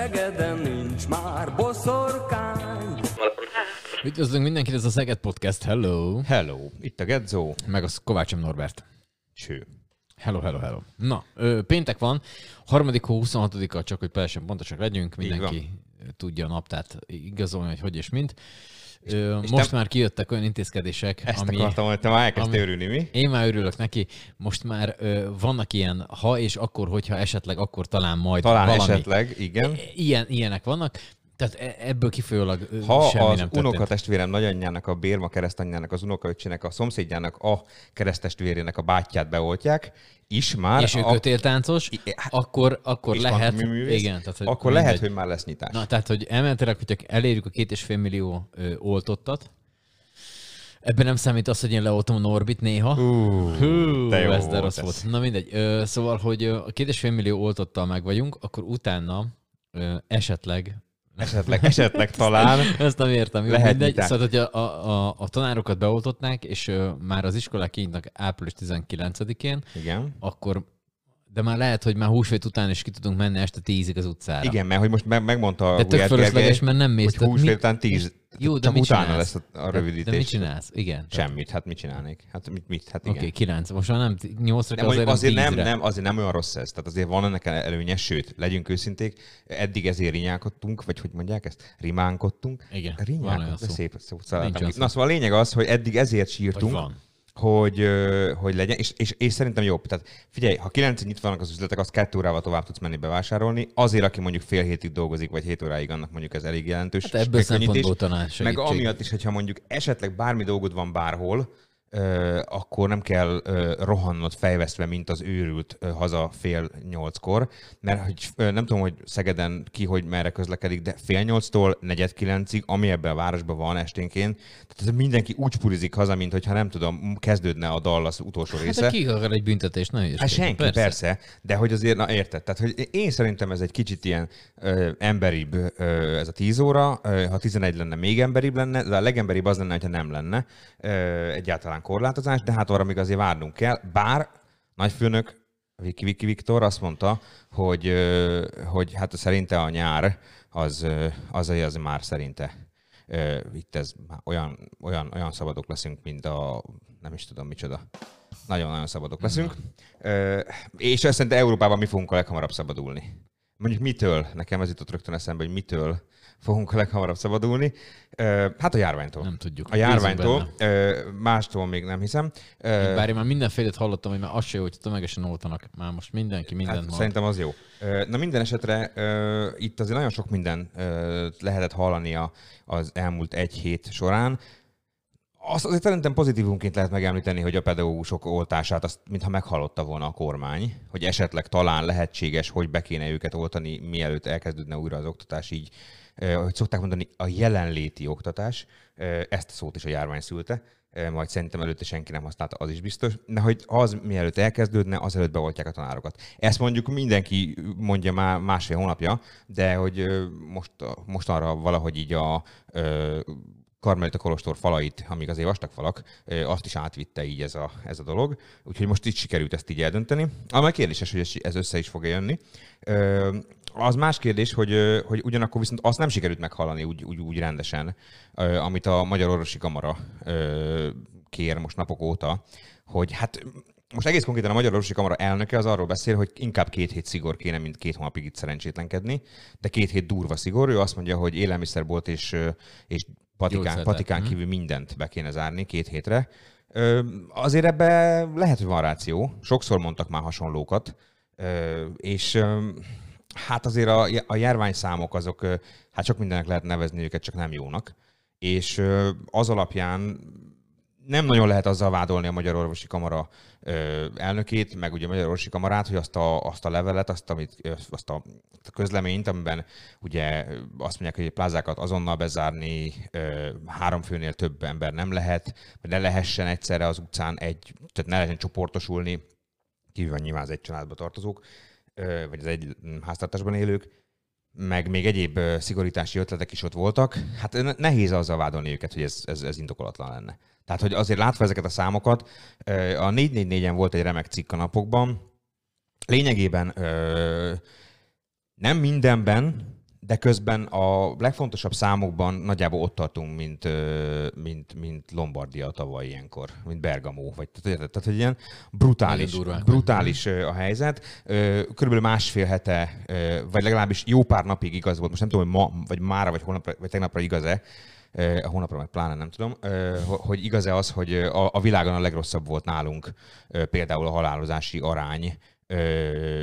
Szegeden nincs már boszorkány. Üdvözlünk mindenkit, ez a Szeged Podcast, hello! Hello, itt a Gedzó. Meg az Kovácsom Norbert. Cső. Hello, hello, hello. Na, ö, péntek van, harmadik hó 26-a, csak hogy teljesen pontosak legyünk, mindenki tudja a naptát igazolni, hogy hogy és mint. Ö, és most te- már kijöttek olyan intézkedések, Ezt ami... akartam, hogy te már elkezdtél örülni, mi? Én már örülök neki. Most már ö, vannak ilyen ha és akkor, hogyha esetleg, akkor talán majd Talán valami. esetleg, igen. Ilyen, ilyenek vannak. Tehát e- ebből kifolyólag Ha semmi az nem történt. unokatestvérem nagyanyjának, a Bérma keresztanyjának, az unokaöcsének, a szomszédjának, a keresztestvérének a bátyját beoltják, is már... és ő a- kötéltáncos, I- hát- akkor, akkor lehet, igen, tehát, hogy akkor lehet, hogy már lesz nyitás. Na, tehát, hogy elméletileg, hogyha elérjük a két és fél millió ö, oltottat, ebben nem számít az, hogy én leoltom a Norbit néha. Uh, Hú, de jó ez de rossz volt. Na mindegy. Ö, szóval, hogy a két és fél millió oltottal meg vagyunk, akkor utána ö, esetleg Esetleg, esetleg talán. ezt nem értem. Jó, Lehet mindegy. nyitás. Szóval, hogy a, a, a, tanárokat beoltotnák, és ö, már az iskolák kinyitnak április 19-én, Igen. akkor de már lehet, hogy már húsvét után is ki tudunk menni este tízig az utcára. Igen, mert hogy most meg, megmondta De tök fölösleges, mert nem mész. hogy húsvét után tíz. Jó, de mit utána csinálsz? lesz a- a De- rövidítés. De mit csinálsz? Igen. Semmit, hát mit csinálnék? Hát mit, mit hát Oké, igen. okay, 9. Most már nem 8 Nem, azért, azért, nem, nem, azért nem olyan rossz ez. Tehát azért van ennek előnye, sőt, legyünk őszinték, eddig ezért rinyálkodtunk, vagy hogy mondják ezt? Rimánkodtunk. Igen, Rinyálkodtunk, de szép ki. szó. Na szóval a lényeg az, hogy eddig ezért Vagy sírtunk, van. Hogy, hogy legyen, és, és, és, szerintem jobb. Tehát figyelj, ha 9 nyitva vannak az üzletek, az 2 órával tovább tudsz menni bevásárolni. Azért, aki mondjuk fél hétig dolgozik, vagy 7 óráig, annak mondjuk ez elég jelentős. Hát ebből szempontból talán Meg amiatt is, hogyha mondjuk esetleg bármi dolgod van bárhol, akkor nem kell rohannod fejvesztve, mint az őrült haza fél nyolckor, mert hogy, nem tudom, hogy Szegeden ki, hogy merre közlekedik, de fél nyolctól negyed kilencig, ami ebben a városban van esténként, tehát mindenki úgy purizik haza, mint hogyha nem tudom, kezdődne a Dallas utolsó Hát része. de ki akar egy büntetést, ne Hát senki, persze. persze, de hogy azért, na érted, tehát hogy én szerintem ez egy kicsit ilyen ö, emberibb ö, ez a 10 óra, ö, ha 11 lenne, még emberibb lenne, de a legemberibb az lenne, hogyha nem lenne ö, egyáltalán korlátozás, de hát arra még azért várnunk kell, bár nagyfőnök Viki Viki Viktor azt mondta, hogy, hogy hát szerinte a nyár az, az, az már szerinte itt ez olyan, olyan, olyan szabadok leszünk, mint a nem is tudom micsoda. Nagyon-nagyon szabadok leszünk. Ö, és azt szerintem Európában mi fogunk a leghamarabb szabadulni. Mondjuk mitől? Nekem ez jutott rögtön eszembe, hogy mitől fogunk a leghamarabb szabadulni. Hát a járványtól. Nem tudjuk. A járványtól. Mástól még nem hiszem. Bár én már mindenfélét hallottam, hogy már az se jó, hogy tömegesen oltanak. Már most mindenki mindent Hát, szerintem az jó. Na minden esetre itt azért nagyon sok minden lehetett hallani az elmúlt egy hét során. Azt azért szerintem pozitívunként lehet megemlíteni, hogy a pedagógusok oltását azt mintha meghallotta volna a kormány, hogy esetleg talán lehetséges, hogy be kéne őket oltani, mielőtt elkezdődne újra az oktatás, így, hogy szokták mondani, a jelenléti oktatás, ezt a szót is a járvány szülte, majd szerintem előtte senki nem használta, az is biztos, de hogy az mielőtt elkezdődne, azelőtt beoltják a tanárokat. Ezt mondjuk mindenki mondja már másfél hónapja, de hogy most, most arra valahogy így a Karmelita Kolostor falait, amíg azért vastag falak, azt is átvitte így ez a, ez a dolog. Úgyhogy most itt sikerült ezt így eldönteni. Ami kérdéses, hogy ez össze is fog jönni. Az más kérdés, hogy, hogy ugyanakkor viszont azt nem sikerült meghallani úgy, úgy, úgy rendesen, amit a Magyar Orvosi Kamara kér most napok óta, hogy hát most egész konkrétan a Magyar Orvosi Kamara elnöke az arról beszél, hogy inkább két hét szigor kéne, mint két hónapig itt szerencsétlenkedni, de két hét durva szigor. Ő azt mondja, hogy élelmiszerbolt és, és patikán, patikán Mhm. kívül mindent be kéne zárni két hétre. Azért ebbe lehet, hogy van ráció. Sokszor mondtak már hasonlókat. És hát azért a, a járványszámok azok, hát sok mindennek lehet nevezni őket, csak nem jónak. És az alapján nem nagyon lehet azzal vádolni a Magyar Orvosi Kamara elnökét, meg ugye a Magyar Orvosi Kamarát, hogy azt a, azt a levelet, azt, amit, azt a, közleményt, amiben ugye azt mondják, hogy plázákat azonnal bezárni, három főnél több ember nem lehet, ne lehessen egyszerre az utcán egy, tehát ne lehessen csoportosulni, kívül nyilván az egy családba tartozók, vagy az egy háztartásban élők, meg még egyéb szigorítási ötletek is ott voltak. Hát ne- nehéz azzal vádolni őket, hogy ez, ez, ez indokolatlan lenne. Tehát, hogy azért látva ezeket a számokat, a 444-en volt egy remek cikk a napokban, lényegében nem mindenben, de közben a legfontosabb számokban nagyjából ott tartunk, mint, mint, mint Lombardia tavaly ilyenkor, mint Bergamo, vagy tehát, tehát hogy ilyen brutális, brutális a helyzet. Körülbelül másfél hete, vagy legalábbis jó pár napig igaz volt, most nem tudom, hogy ma, vagy mára, vagy holnapra, vagy tegnapra igaz-e, a hónapra meg pláne nem tudom, hogy igaz-e az, hogy a, világon a legrosszabb volt nálunk például a halálozási arány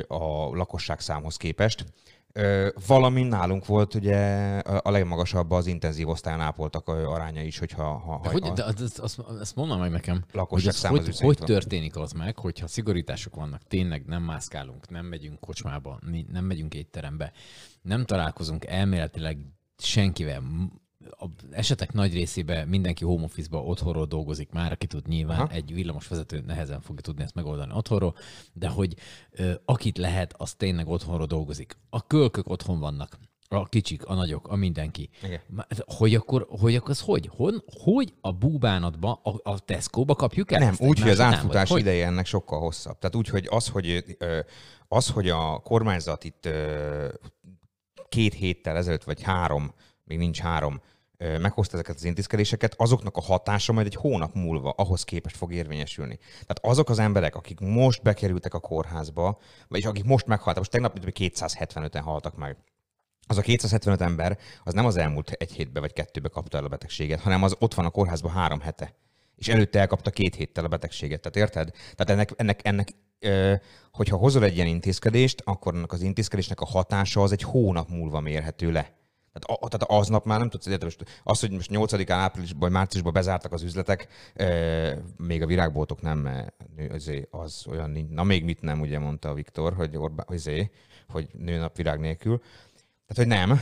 a lakosság számhoz képest. Ö, Valamint nálunk volt ugye a legmagasabb az intenzív osztályon ápoltak aránya is, hogyha ha, De ha, hogy, de azt, azt, azt mondom meg nekem, Lakosság hogy, hogy, viszonyítva. hogy történik az meg, hogyha szigorítások vannak, tényleg nem mászkálunk, nem megyünk kocsmába, nem megyünk étterembe, nem találkozunk elméletileg senkivel, M- a esetek nagy részében mindenki home office-ba otthonról dolgozik már, aki tud nyilván, Aha. egy villamos vezető nehezen fogja tudni ezt megoldani otthonról, de hogy ö, akit lehet, az tényleg otthonról dolgozik. A kölkök otthon vannak, a kicsik, a nagyok, a mindenki. Igen. Hogy akkor, hogy akkor az hogy? Hon, hogy a búbánatba, a, a Tesco-ba kapjuk el? Nem, úgy, hogy az átfutás? Hogy? ideje ennek sokkal hosszabb. Tehát úgy, hogy az, hogy, az, hogy a kormányzat itt két héttel ezelőtt, vagy három, még nincs három, meghozta ezeket az intézkedéseket, azoknak a hatása majd egy hónap múlva ahhoz képest fog érvényesülni. Tehát azok az emberek, akik most bekerültek a kórházba, vagyis akik most meghaltak, most tegnap mint 275-en haltak meg, az a 275 ember, az nem az elmúlt egy hétbe vagy kettőbe kapta el a betegséget, hanem az ott van a kórházban három hete. És előtte elkapta két héttel a betegséget. Tehát érted? Tehát ennek, ennek, ennek ö, hogyha hozol egy ilyen intézkedést, akkor annak az intézkedésnek a hatása az egy hónap múlva mérhető le. Tehát, a, tehát aznap már nem tudsz, most az, hogy most 8-án, áprilisban vagy márciusban bezártak az üzletek, még a virágboltok nem, azért az olyan nincs. Na még mit nem, ugye mondta Viktor, hogy, Orbán, azért, hogy nőnap virág nélkül. Tehát, hogy nem.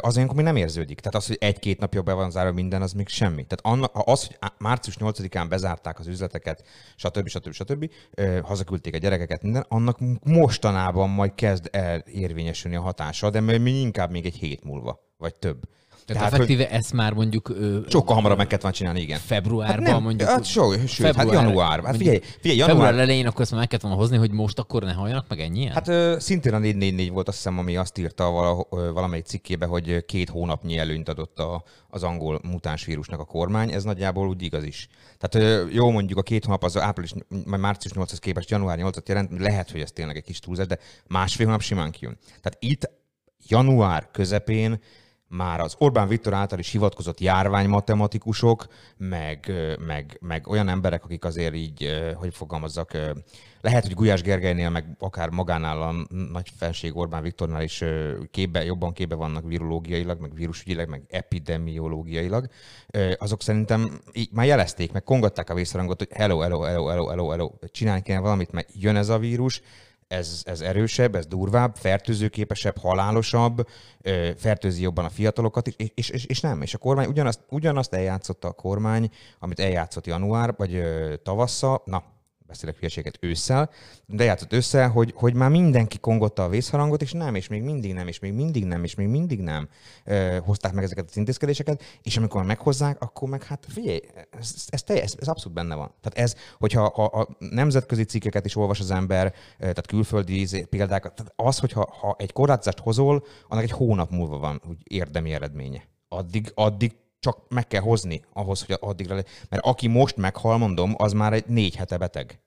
Az olyankor még nem érződik. Tehát az, hogy egy-két napja be van zárva minden, az még semmi. Tehát anna, ha az, hogy március 8-án bezárták az üzleteket, stb. stb. stb. hazaküldték a gyerekeket, minden, annak mostanában majd kezd el érvényesülni a hatása, de még inkább még egy hét múlva, vagy több. Tehát, Tehát, effektíve ezt már mondjuk ö, Sokkal hamarabb meg kellett volna csinálni, igen. februárban Hát nem, mondjuk. hát so, sőt, hát január. Hát mondjuk figyelj, figyelj, január, Február elején akkor ezt már meg kellett volna hozni, hogy most akkor ne halljanak meg ennyien? Hát ö, szintén a 444 volt azt hiszem, ami azt írta vala, ö, valamelyik cikkébe, hogy két hónapnyi előnyt adott a, az angol mutáns vírusnak a kormány, ez nagyjából úgy igaz is. Tehát ö, jó mondjuk a két hónap az április, majd március 8-hoz képest január 8-at jelent, lehet, hogy ez tényleg egy kis túlzás, de másfél hónap simán kijön. Tehát itt január közepén már az Orbán Viktor által is hivatkozott járványmatematikusok, meg, meg, meg olyan emberek, akik azért így, hogy fogalmazzak, lehet, hogy Gulyás Gergelynél, meg akár magánál a nagy felség Orbán Viktornál is képbe, jobban képbe vannak virológiailag, meg vírusügyileg, meg epidemiológiailag. Azok szerintem így már jelezték, meg kongatták a vészharangot, hogy hello, hello, hello, hello, hello, hello, csinálni kéne valamit, mert jön ez a vírus, ez, ez erősebb, ez durvább, fertőzőképesebb, halálosabb, fertőzi jobban a fiatalokat, és, és, és, és nem. És a kormány ugyanazt, ugyanazt eljátszotta a kormány, amit eljátszott január, vagy ö, tavasszal, na, beszélek hülyeséget ősszel, de játszott össze, hogy, hogy már mindenki kongotta a vészharangot, és nem, és még mindig nem, és még mindig nem, és még mindig nem ö, hozták meg ezeket az intézkedéseket, és amikor meghozzák, akkor meg hát figyelj, ez, ez, teljes, ez, ez abszolút benne van. Tehát ez, hogyha ha a nemzetközi cikkeket is olvas az ember, tehát külföldi izé- példákat, tehát az, hogyha ha egy korlátozást hozol, annak egy hónap múlva van úgy érdemi eredménye. Addig, addig csak meg kell hozni ahhoz, hogy addigra le... Mert aki most meghal, mondom, az már egy négy hete beteg.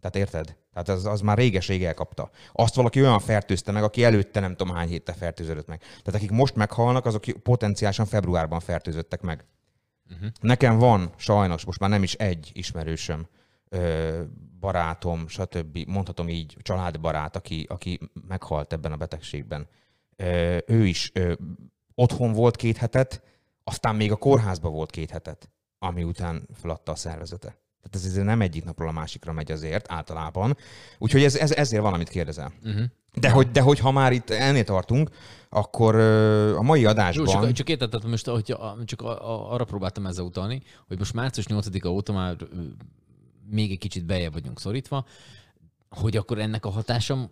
Tehát érted? Tehát az, az már réges-rég elkapta. Azt valaki olyan fertőzte meg, aki előtte nem tudom hány héttel fertőződött meg. Tehát akik most meghalnak, azok potenciálisan februárban fertőzöttek meg. Uh-huh. Nekem van sajnos most már nem is egy ismerősöm, ö, barátom, stb. Mondhatom így, családbarát, aki, aki meghalt ebben a betegségben. Ö, ő is ö, otthon volt két hetet, aztán még a kórházban volt két hetet. ami után feladta a szervezete. Tehát ez azért nem egyik napról a másikra megy azért általában. Úgyhogy ez, ez ezért van, amit kérdezel. Uh-huh. De hogy, de hogy ha már itt ennél tartunk, akkor a mai Jó, adásban... csak, csak érted, tehát most hogy csak arra próbáltam ezzel utalni, hogy most március 8-a óta már még egy kicsit bejebb vagyunk szorítva, hogy akkor ennek a hatása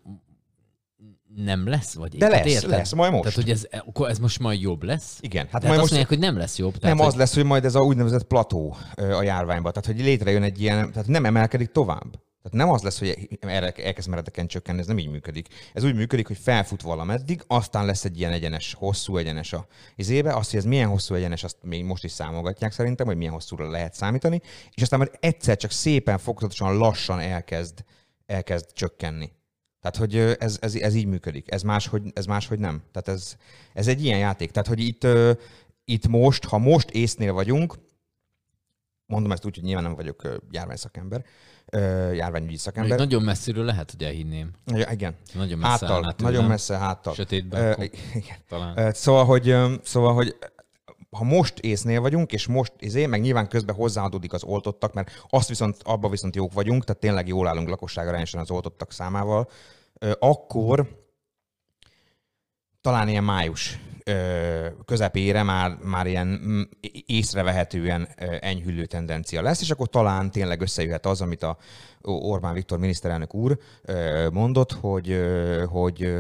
nem lesz? Vagy De Tehát lesz, érted? lesz, majd most. Tehát, hogy ez, akkor ez most majd jobb lesz? Igen, hát Hát majd azt most... mondják, hogy nem lesz jobb. Tehát, Nem, hogy, az lesz, hogy majd ez a úgynevezett plató a járványban. Tehát, hogy létrejön egy ilyen, tehát nem emelkedik tovább. Tehát nem az lesz, hogy erre elkezd meredeken csökkenni, ez nem így működik. Ez úgy működik, hogy felfut valameddig, aztán lesz egy ilyen egyenes, hosszú egyenes a izébe. Azt, hogy ez milyen hosszú egyenes, azt még most is számolgatják szerintem, hogy milyen hosszúra lehet számítani, és aztán majd egyszer csak szépen, fokozatosan, lassan elkezd, elkezd csökkenni. Tehát, hogy ez, ez, ez így működik. Ez máshogy, ez máshogy nem. Tehát ez, ez egy ilyen játék. Tehát, hogy itt, itt most, ha most észnél vagyunk, mondom ezt úgy, hogy nyilván nem vagyok járványszakember, járványügyi szakember. Mondjuk nagyon messziről lehet, hogy elhinném. Ja, igen. Nagyon messze Háttal, tőlem. nagyon messze háttal. Sötétben, akkor igen. talán. Ö, Szóval, hogy, szóval, hogy ha most észnél vagyunk, és most izé, meg nyilván közben hozzáadódik az oltottak, mert azt viszont, abba viszont jók vagyunk, tehát tényleg jól állunk lakosságarányosan az oltottak számával, akkor talán ilyen május közepére már, már ilyen észrevehetően enyhülő tendencia lesz, és akkor talán tényleg összejöhet az, amit a Orbán Viktor miniszterelnök úr mondott, hogy, hogy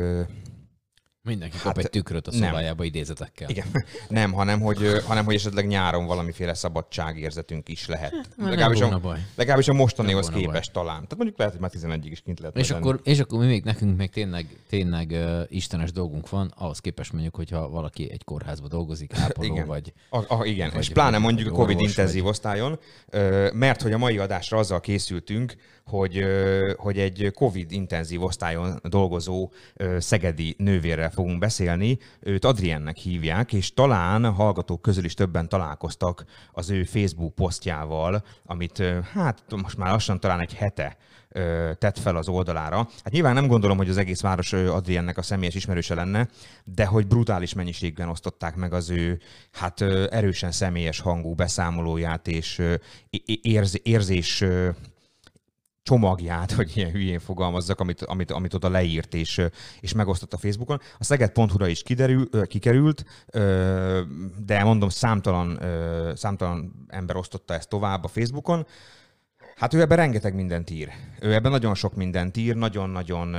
Mindenki kap Hát, egy tükröt a nem. szobájába idézetekkel. igen, nem, hanem hogy, hanem hogy esetleg nyáron valamiféle szabadságérzetünk is lehet. nem Legalábbis, volna a, baj. legalábbis a mostanihoz képest talán. Tehát mondjuk lehet, hogy már 11-ig is kint lehet És akkor, és akkor mi még nekünk még tényleg, tényleg uh, istenes dolgunk van, ahhoz képest mondjuk, hogyha valaki egy kórházba dolgozik, ápoló Igen. vagy... A, a, igen, Vagy- és pláne mondjuk a Covid intenzív vagy- osztályon, ö, mert hogy a mai adásra azzal készültünk, hogy, hogy egy Covid intenzív osztályon dolgozó szegedi nővérrel fogunk beszélni. Őt Adriennek hívják, és talán a hallgatók közül is többen találkoztak az ő Facebook posztjával, amit hát most már lassan talán egy hete tett fel az oldalára. Hát nyilván nem gondolom, hogy az egész város Adriennek a személyes ismerőse lenne, de hogy brutális mennyiségben osztották meg az ő hát erősen személyes hangú beszámolóját és érz, érzés csomagját, hogy ilyen hülyén fogalmazzak, amit, amit, amit oda leírt és, és megosztott a Facebookon. A Szeged.hu-ra is kiderül, kikerült, de mondom, számtalan, számtalan ember osztotta ezt tovább a Facebookon. Hát ő ebben rengeteg mindent ír. Ő ebben nagyon sok mindent ír, nagyon-nagyon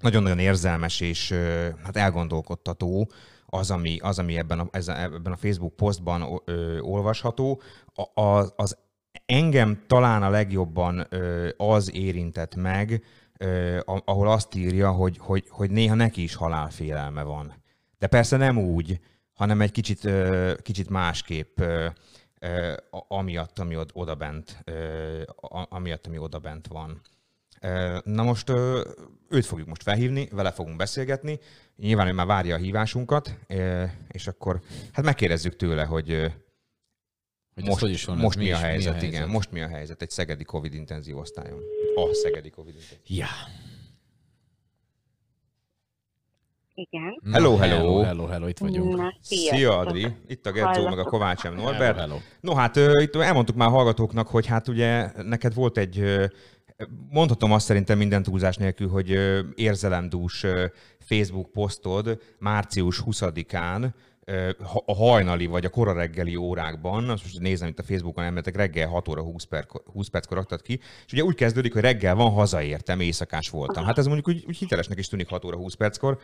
nagyon-nagyon érzelmes és hát elgondolkodtató az, ami, az, ami ebben, a, ebben a Facebook posztban ö, olvasható. A, a, az engem talán a legjobban az érintett meg, ahol azt írja, hogy, hogy, hogy néha neki is halálfélelme van. De persze nem úgy, hanem egy kicsit, kicsit másképp, amiatt, ami od- odabent, amiatt, ami odabent van. Na most őt fogjuk most felhívni, vele fogunk beszélgetni. Nyilván ő már várja a hívásunkat, és akkor hát megkérdezzük tőle, hogy Hogy most, hogy is van, most mi mi, a is- mi a helyzet, helyzet? igen, most mi a helyzet egy szegedi Covid intenzív osztályon. A szegedi Covid intenzív. Ja. Igen. Hello, hello. hello. Hello, hello, itt vagyunk. Na. Szia Adri, itt a Gerzó, meg a. Kovács M. Hello, Norbert. hello. No hát itt elmondtuk már a hallgatóknak, hogy hát ugye neked volt egy, mondhatom azt szerintem minden túlzás nélkül, hogy érzelemdús Facebook posztod március 20-án ö, ha- a hajnali vagy a kora reggeli órákban, azt most nézem itt a Facebookon, elmetek reggel 6 óra 20, perc, 20 perckor raktad ki, és ugye úgy kezdődik, hogy reggel van, hazaértem, éjszakás voltam. Hát ez mondjuk úgy, úgy hitelesnek is tűnik 6 óra 20 perckor,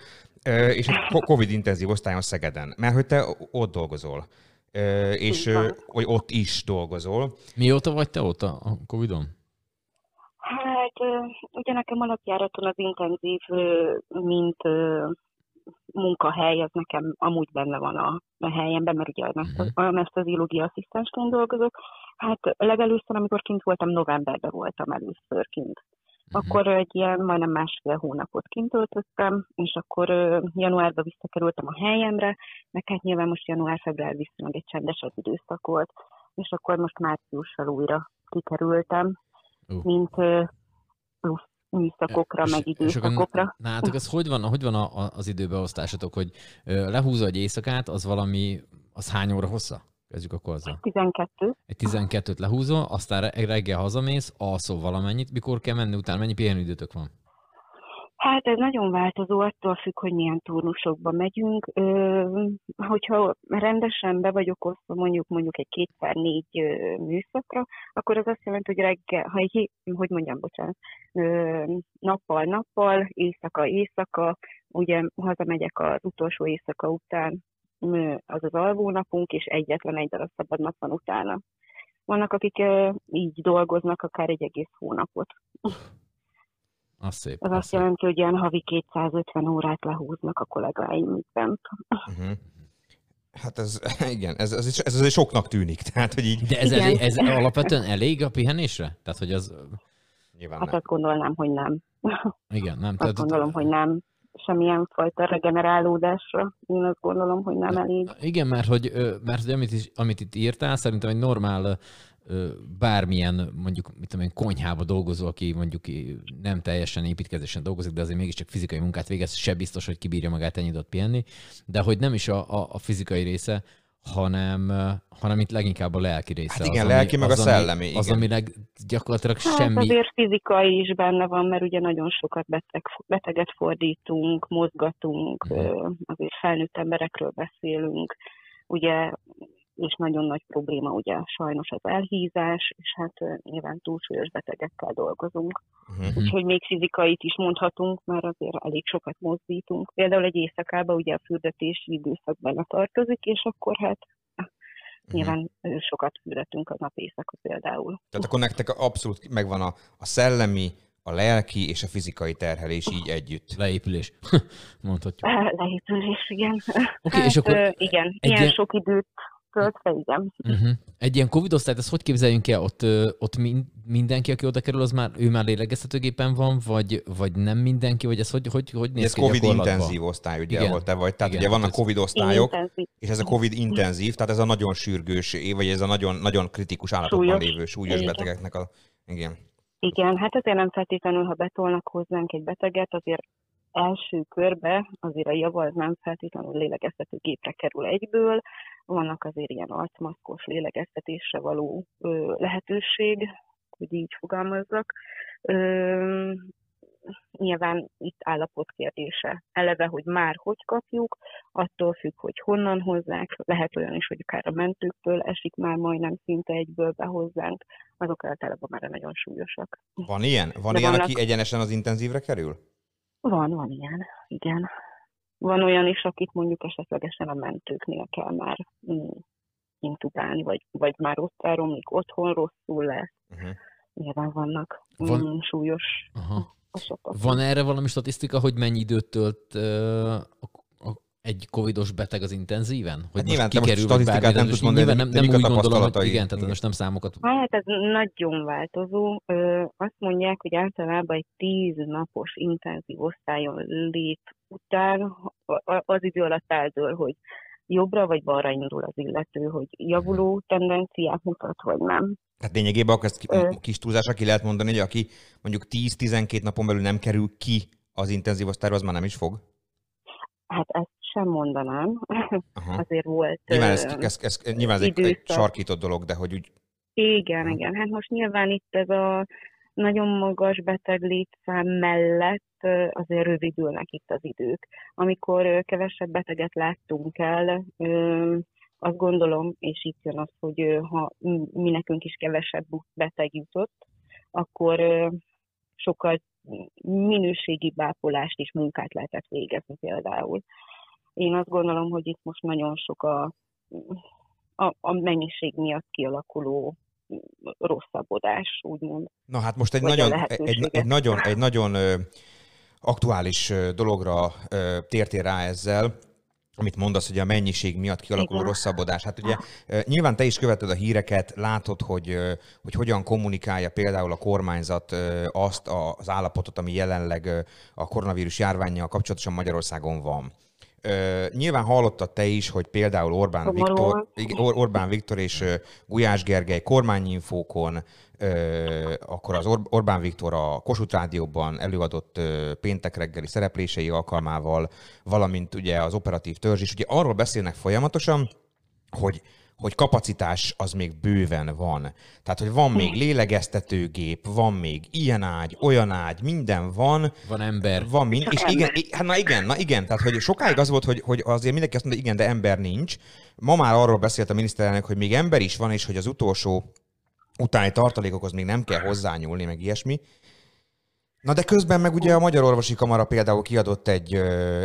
és egy Covid intenzív osztályon Szegeden, mert hogy te ott dolgozol. És hogy ott is dolgozol. Mióta vagy te ott a Covid-on? Hát ugye nekem alapjáraton az intenzív, mint munkahely, az nekem amúgy benne van a, a helyemben, mert ugye Mhm. uh-huh. aneszteziológia asszisztensként dolgozok. Hát legelőször, amikor kint voltam, novemberben voltam először kint. Mhm. Akkor egy ilyen majdnem másfél hónapot kint töltöttem, és akkor ö, januárban visszakerültem a helyemre, meg hát nyilván most január-február viszonylag egy csendesebb időszak volt, és akkor most márciussal újra kikerültem, mint ö, plusz műszakokra, meg időszakokra. Nálatok ez hogy van, hogy van a, a, az időbeosztásatok, hogy ö, lehúzza egy éjszakát, az valami, az hány óra hossza? Kezdjük akkor azzal. 12. Egy 12-t lehúzol, aztán re- reggel hazamész, alszol valamennyit, mikor kell menni, utána mennyi pihenőidőtök van? Hát ez nagyon változó, attól függ, hogy milyen turnusokba megyünk. Ö, hogyha rendesen be vagyok osztva mondjuk mondjuk egy kétszer négy műszakra, akkor az azt jelenti, hogy reggel, ha egy, hogy mondjam, bocsánat, nappal nappal, éjszaka éjszaka, ugye hazamegyek az utolsó éjszaka után, az az alvónapunk, és egyetlen egy darab szabad nap van utána. Vannak, akik ö, így dolgoznak akár egy egész hónapot. Az szép. Az az azt szép. jelenti, hogy ilyen havi 250 órát lehúznak a kollégáim bent. Uh-huh. Hát ez, igen, ez, ez, ez azért soknak tűnik. Tehát, hogy így De ez, Igen. elég, ez alapvetően elég a pihenésre? Tehát, hogy az... nyilván Hát nem. azt gondolnám, hogy nem. Igen, nem. Azt Tehát, gondolom, hogy nem. Semmilyen fajta regenerálódásra. Én azt gondolom, hogy nem elég. Igen, mert hogy, mert hogy amit, is, amit itt írtál, szerintem egy normál bármilyen, mondjuk, mit tudom én, konyhába dolgozó, aki mondjuk nem teljesen építkezésen dolgozik, de azért mégiscsak fizikai munkát végez, se biztos, hogy kibírja magát ennyi időt pihenni, de hogy nem is a, a, a fizikai része, hanem, hanem itt leginkább a lelki része. Hát igen, az, lelki meg a az, szellemi, Az, igen. aminek gyakorlatilag Hát semmi... azért fizikai is benne van, mert ugye nagyon sokat beteg, beteget fordítunk, mozgatunk, Mhm. ö, azért felnőtt emberekről beszélünk, ugye, és nagyon nagy probléma ugye sajnos az elhízás, és hát nyilván túlsúlyos betegekkel dolgozunk. Uh-huh. Úgyhogy még fizikait is mondhatunk, mert azért elég sokat mozdítunk. Például egy éjszakában ugye a fürdetési időszak benne tartozik, és akkor hát nyilván ö, sokat fürdetünk a nap éjszaka például. Tehát akkor nektek abszolút megvan a, a szellemi, a lelki és a fizikai terhelés így együtt. Leépülés, mondhatjuk. Leépülés, igen. Oké, és akkor igen, egy ilyen ilyen- sok időt töltve, igen. Uh-huh. Egy ilyen Covid osztályt, ezt hogy képzeljünk el? Ott, ott min- mindenki, aki oda kerül, az már, ő már lélegeztetőgépen van, vagy, vagy nem mindenki, vagy ez hogy, hogy, hogy néz Ez ki Covid intenzív osztály, ugye, Igen. ahol te vagy. Tehát Igen, ugye vannak Covid osztályok, Intenzív. és ez a Covid intenzív, tehát ez a nagyon sürgős, vagy ez a nagyon, nagyon kritikus állapotban Súlyos. lévő súlyos Igen. betegeknek a... Igen. Igen, hát azért nem feltétlenül, ha betolnak hozzánk egy beteget, azért első körbe azért a java az nem feltétlenül lélegeztető gépre kerül egyből, vannak azért ilyen arcmaszkos lélegeztetésre való ö, lehetőség, hogy így fogalmazzak. Ö, nyilván itt állapot kérdése. Eleve, hogy már hogy kapjuk, attól függ, hogy honnan hozzák, lehet olyan is, hogy akár a mentőktől esik már majdnem szinte egyből be hozzánk, azok általában már nagyon súlyosak. Van ilyen? Van De ilyen, vannak- aki egyenesen az intenzívre kerül? Van, van ilyen, igen. Van olyan is, akit mondjuk esetlegesen a mentőknél kell már mm, intubálni, vagy, vagy már ott elromlik, otthon rosszul lesz. Uh-huh. Nyilván vannak Van- mm, súlyos Aha. esetek. Van erre valami statisztika, hogy mennyi időt tölt a, egy covidos beteg az intenzíven? Hogy Hát nyilván most kikerül, vagy statisztikát bármi, nem tudsz most mondani, nem, nem úgy gondolom, hogy igen, tehát most nem számokat. Hát ez nagyon változó. Ö, azt mondják, hogy általában egy tíz napos intenzív osztályon lét után az idő alatt eldől, hogy jobbra vagy balra indul az illető, hogy javuló tendenciát mutat, vagy nem. Tehát lényegében akkor ezt kis túlzásra ki lehet mondani, hogy aki mondjuk 10-12 napon belül nem kerül ki az intenzív osztályra, az már nem is fog? Hát ezt sem mondanám. Aha. Azért volt... Nyilván ez, ez, ez, ez nyilván ez egy, egy sarkított dolog, de hogy úgy Igen, Aha. igen. Hát most nyilván itt ez a nagyon magas beteg létszám mellett azért rövidülnek itt az idők. Amikor kevesebb beteget láttunk el, azt gondolom, és itt jön az, hogy ha mi nekünk is kevesebb beteg jutott, akkor sokkal minőségi ápolást és munkát lehetett végezni például. Én azt gondolom, hogy itt most nagyon sok a, a, a mennyiség miatt kialakuló rosszabbodás, úgymond. Na hát most egy Vagy nagyon, egy, egy nagyon, egy nagyon aktuális dologra tértél rá ezzel, amit mondasz, hogy a mennyiség miatt kialakuló Igen. rosszabbodás. Hát ugye nyilván te is követed a híreket, látod, hogy, hogy hogyan kommunikálja például a kormányzat azt az állapotot, ami jelenleg a koronavírus járványjal kapcsolatosan Magyarországon van. Ö, nyilván hallottad te is, hogy például Orbán. Viktor, Or- Orbán Viktor és Gulyás Gergely kormányinfókon, ö, akkor az Or- Orbán Viktor a Kossuth Rádióban előadott ö, péntek reggeli szereplései alkalmával, valamint ugye az operatív törzs is, ugye arról beszélnek folyamatosan, hogy hogy kapacitás az még bőven van. Tehát, hogy van még lélegeztetőgép, van még ilyen ágy, olyan ágy, minden van. Van ember. Van mind, és igen, hát na igen, na igen, tehát hogy sokáig az volt, hogy, hogy azért mindenki azt mondta, igen, de ember nincs. Ma már arról beszélt a miniszterelnök, hogy még ember is van, és hogy az utolsó utáni tartalékokhoz még nem kell hozzányúlni, meg ilyesmi. Na de közben meg ugye a Magyar Orvosi Kamara például kiadott egy,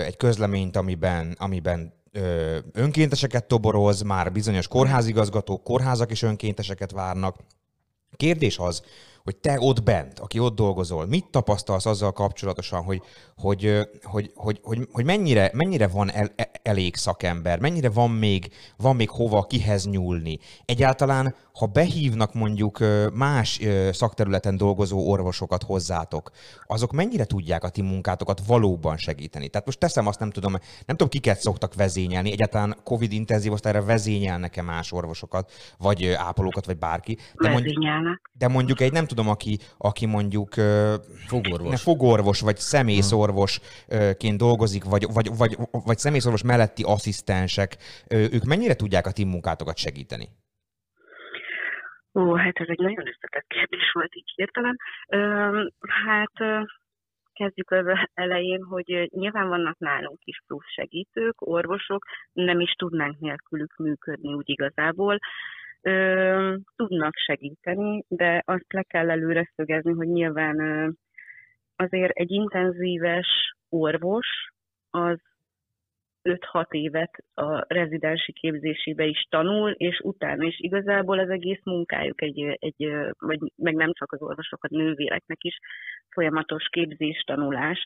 egy közleményt, amiben, amiben önkénteseket toboroz, már bizonyos kórházigazgatók, kórházak is önkénteseket várnak. Kérdés az, hogy te ott bent, aki ott dolgozol, mit tapasztalsz azzal kapcsolatosan, hogy, hogy, hogy, hogy, hogy, hogy mennyire, mennyire van el, e- elég szakember, mennyire van még, van még hova kihez nyúlni. Egyáltalán, ha behívnak mondjuk más szakterületen dolgozó orvosokat hozzátok, azok mennyire tudják a ti munkátokat valóban segíteni? Tehát most teszem azt, nem tudom, nem tudom, kiket szoktak vezényelni, egyáltalán COVID intenzív osztályra vezényelnek-e más orvosokat, vagy ápolókat, vagy bárki. De mondjuk, de mondjuk egy nem tudom, aki, aki mondjuk Fogorvos. ne, fogorvos vagy szemészorvosként dolgozik, vagy, vagy, vagy, vagy szemészorvos melletti asszisztensek, ők mennyire tudják a ti munkátokat segíteni? Ó, hát ez egy nagyon összetett kérdés volt így hirtelen. Hát kezdjük az elején, hogy nyilván vannak nálunk is plusz segítők, orvosok, nem is tudnánk nélkülük működni úgy igazából. Ö, tudnak segíteni, de azt le kell előre szögezni, hogy nyilván ö, azért egy intenzíves orvos az 5-6 évet a rezidensi képzésébe is tanul, és utána is igazából az egész munkájuk egy, egy vagy meg nem csak az orvosok, a nővéreknek is folyamatos képzés, tanulás.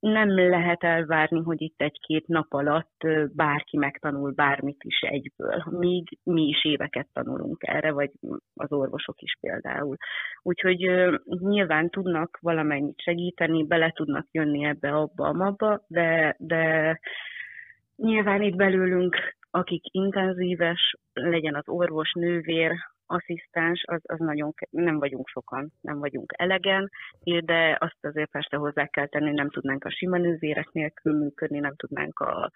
Nem lehet elvárni, hogy itt egy-két nap alatt bárki megtanul bármit is egyből, míg mi is éveket tanulunk erre, vagy az orvosok is például. Úgyhogy nyilván tudnak valamennyit segíteni, bele tudnak jönni ebbe, abba, abba, de, de Nyilván itt belőlünk, akik intenzíves, legyen az orvos, nővér, asszisztens, az, az nagyon, nem vagyunk sokan, nem vagyunk elegen, de azt azért persze hozzá kell tenni, nem tudnánk a sima nővérek nélkül működni, nem tudnánk a,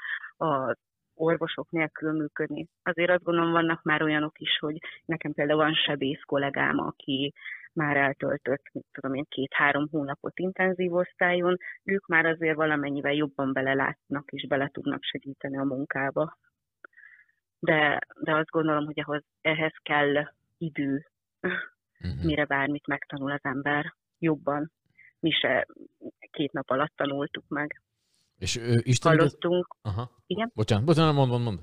a orvosok nélkül működni. Azért azt gondolom, vannak már olyanok is, hogy nekem például van sebész kollégám, aki már eltöltött, mit tudom én, két-három hónapot intenzív osztályon, ők már azért valamennyivel jobban belelátnak és bele tudnak segíteni a munkába. De, de azt gondolom, hogy ahhoz, ehhez kell idő, Mhm. mire bármit megtanul az ember jobban. Mi se két nap alatt tanultuk meg. És ő, Isten. Hallottunk, Aha. Igen? Bocsánat, bocsánat, mond, mond, mond.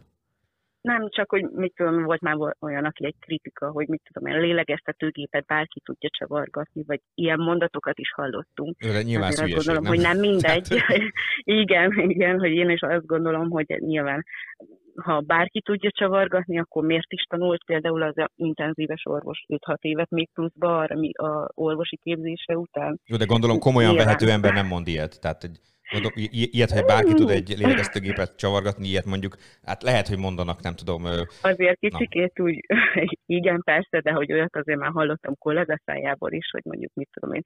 Nem csak, hogy mit tudom, volt már olyan, aki egy kritika, hogy mit tudom, én, a lélegeztetőgépet bárki tudja csavargatni, vagy ilyen mondatokat is hallottunk. Őre nyilván azt gondolom, hogy nem mindegy. igen, igen, hogy én is azt gondolom, hogy nyilván ha bárki tudja csavargatni, akkor miért is tanult például az intenzíves orvos 5-6 évet még pluszba arra, mi a orvosi képzése után. Jó, de gondolom komolyan Nyilván. vehető ember nem mond ilyet. Tehát egy, mondom, i- ilyet, hogy bárki tud egy lélegeztőgépet csavargatni, ilyet mondjuk, hát lehet, hogy mondanak, nem tudom, Azért kicsikét úgy, igen, persze, de hogy olyat azért már hallottam kollega szájából is, hogy mondjuk mit tudom én,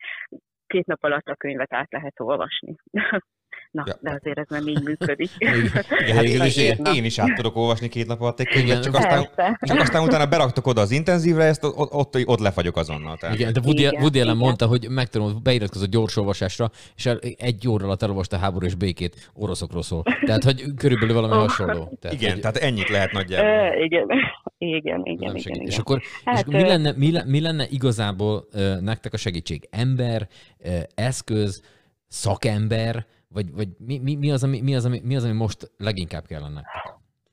két nap alatt a könyvet át lehet olvasni. Na, Ja. de azért ez nem így működik. igen, hát Végül én, is én, én is át tudok olvasni két nap alatt egy könyvet, csak aztán, Persze. csak aztán utána beraktok oda az intenzívre, ezt ott, ott, ott lefagyok azonnal. Tehát. Igen, de Woody, Igen, Woody Allen mondta, hogy megtanult, beiratkozott gyorsolvasásra, és el, egy óra alatt elolvasta a háború és békét oroszokról szól. Tehát, hogy körülbelül valami Oh. hasonló. Tehát, Igen, hogy tehát ennyit lehet nagyjából. Igen, igen, nem igen, igen, igen. És akkor, Hát, és akkor mi, lenne, mi, le- mi lenne igazából ö, nektek a segítség? Ember, ö, eszköz, szakember, vagy, vagy mi, mi, mi, az, ami, mi, az, ami, mi az, ami most leginkább kellene?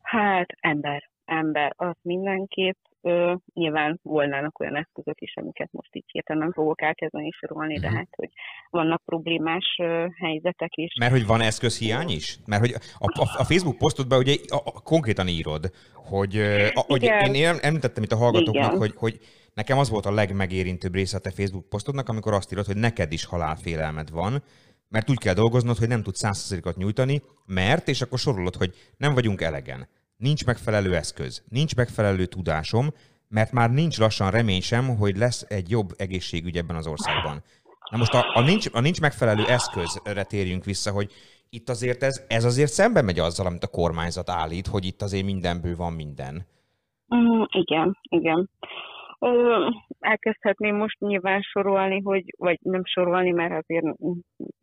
Hát ember, ember, az mindenképp. Ö, nyilván volnának olyan eszközök is, amiket most így hirtelen nem fogok elkezdeni sorolni, de Mhm. hát, hogy vannak problémás ö, helyzetek is. Mert hogy van eszközhiány is? Mert hogy a, a, a Facebook posztodban ugye a, a, konkrétan írod, hogy, a, hogy én em- említettem itt a hallgatóknak, Igen. hogy, hogy nekem az volt a legmegérintőbb része a te Facebook posztodnak, amikor azt írod, hogy neked is halálfélelmed van, mert úgy kell dolgoznod, hogy nem tudsz százszerzékot nyújtani, mert, és akkor sorolod, hogy nem vagyunk elegen. Nincs megfelelő eszköz, nincs megfelelő tudásom, mert már nincs lassan remény sem, hogy lesz egy jobb egészségügy ebben az országban. Na most a, a, nincs, a nincs megfelelő eszközre térjünk vissza, hogy itt azért ez, ez azért szembe megy azzal, amit a kormányzat állít, hogy itt azért mindenből van minden. Mm, igen, igen. Ö, elkezdhetném most nyilván sorolni, hogy, vagy nem sorolni, mert azért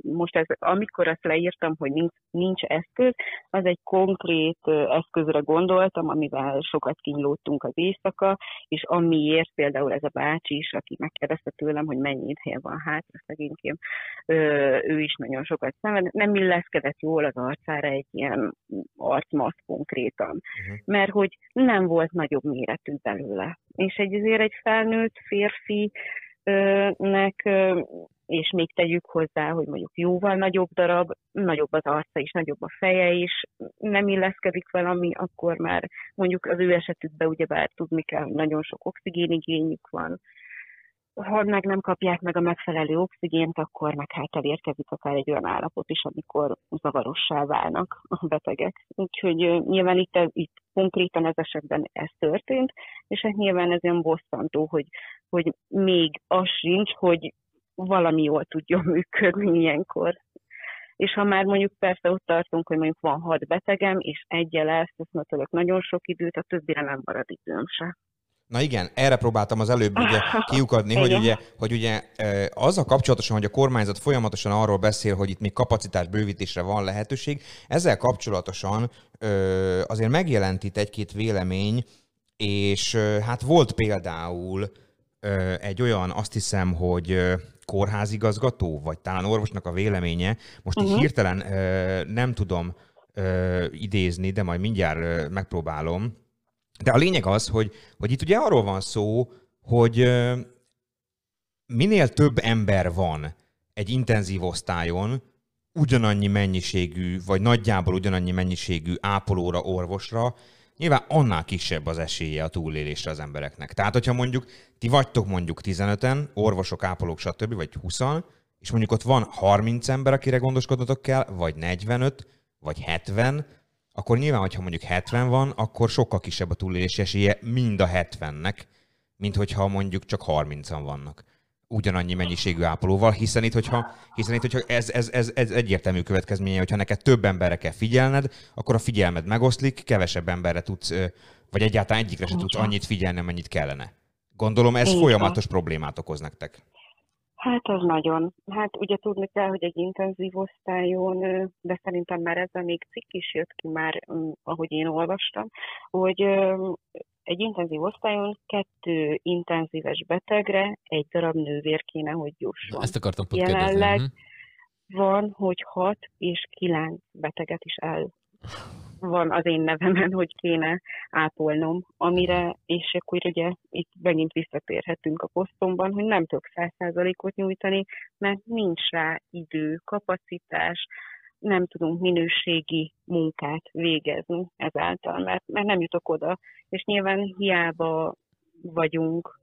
most ez, amikor azt leírtam, hogy nincs, nincs eszköz, az egy konkrét eszközre gondoltam, amivel sokat kínlódtunk az éjszaka, és amiért például ez a bácsi is, aki megkérdezte tőlem, hogy mennyi helye van hátra szegényként, ö, ő is nagyon sokat szenved, nem illeszkedett jól az arcára egy ilyen arcmaszk konkrétan, uh-huh. mert hogy nem volt nagyobb méretű belőle. És egy azért egy felnőtt férfinek, és még tegyük hozzá, hogy mondjuk jóval nagyobb darab, nagyobb az arca is, nagyobb a feje is, nem illeszkedik valami, akkor már mondjuk az ő esetükben ugyebár tudni kell, hogy nagyon sok oxigénigényük van, ha meg nem kapják meg a megfelelő oxigént, akkor meg hát elérkezik akár egy olyan állapot is, amikor zavarossá válnak a betegek. Úgyhogy nyilván itt, itt konkrétan ez esetben ez történt, és hát nyilván ez olyan bosszantó, hogy, hogy még az sincs, hogy valami jól tudjon működni ilyenkor. És ha már mondjuk persze ott tartunk, hogy mondjuk van hat betegem, és egyel elszöszmetölök nagyon sok időt, a többire nem marad időm se. Na igen, erre próbáltam az előbb ugye kiukadni, hogy ugye, hogy ugye az a kapcsolatosan, hogy a kormányzat folyamatosan arról beszél, hogy itt még kapacitás bővítésre van lehetőség, ezzel kapcsolatosan azért megjelent itt egy-két vélemény, és hát volt például egy olyan, azt hiszem, hogy kórházigazgató, vagy talán orvosnak a véleménye, most uh-huh. így hirtelen nem tudom idézni, de majd mindjárt megpróbálom, de a lényeg az, hogy, hogy itt ugye arról van szó, hogy minél több ember van egy intenzív osztályon, ugyanannyi mennyiségű, vagy nagyjából ugyanannyi mennyiségű ápolóra, orvosra, nyilván annál kisebb az esélye a túlélésre az embereknek. Tehát, hogyha mondjuk ti vagytok mondjuk 15-en, orvosok, ápolók, stb., vagy 20 és mondjuk ott van 30 ember, akire gondoskodnotok kell, vagy 45, vagy 70, akkor nyilván, hogyha mondjuk 70 van, akkor sokkal kisebb a túlélési esélye mind a 70-nek, mint hogyha mondjuk csak 30-an vannak ugyanannyi mennyiségű ápolóval, hiszen itt, hogyha, hiszen itt, hogyha ez, ez, ez, ez egyértelmű következménye, hogyha neked több emberre kell figyelned, akkor a figyelmed megoszlik, kevesebb emberre tudsz, vagy egyáltalán egyikre sem tudsz annyit figyelni, amennyit kellene. Gondolom ez Én folyamatos van. problémát okoz nektek. Hát az nagyon. Hát ugye tudni kell, hogy egy intenzív osztályon, de szerintem már ezzel még cikk is jött ki már, ahogy én olvastam, hogy egy intenzív osztályon kettő intenzíves betegre egy darab nővér kéne, hogy jusson. Ezt akartam pont Jelenleg kérdezni. Mhm. van, hogy hat és kilenc beteget is el van az én nevemen, hogy kéne ápolnom, amire, és akkor ugye itt megint visszatérhetünk a posztomban, hogy nem tudok száz százalékot nyújtani, mert nincs rá idő, kapacitás, nem tudunk minőségi munkát végezni ezáltal, mert, mert nem jutok oda, és nyilván hiába vagyunk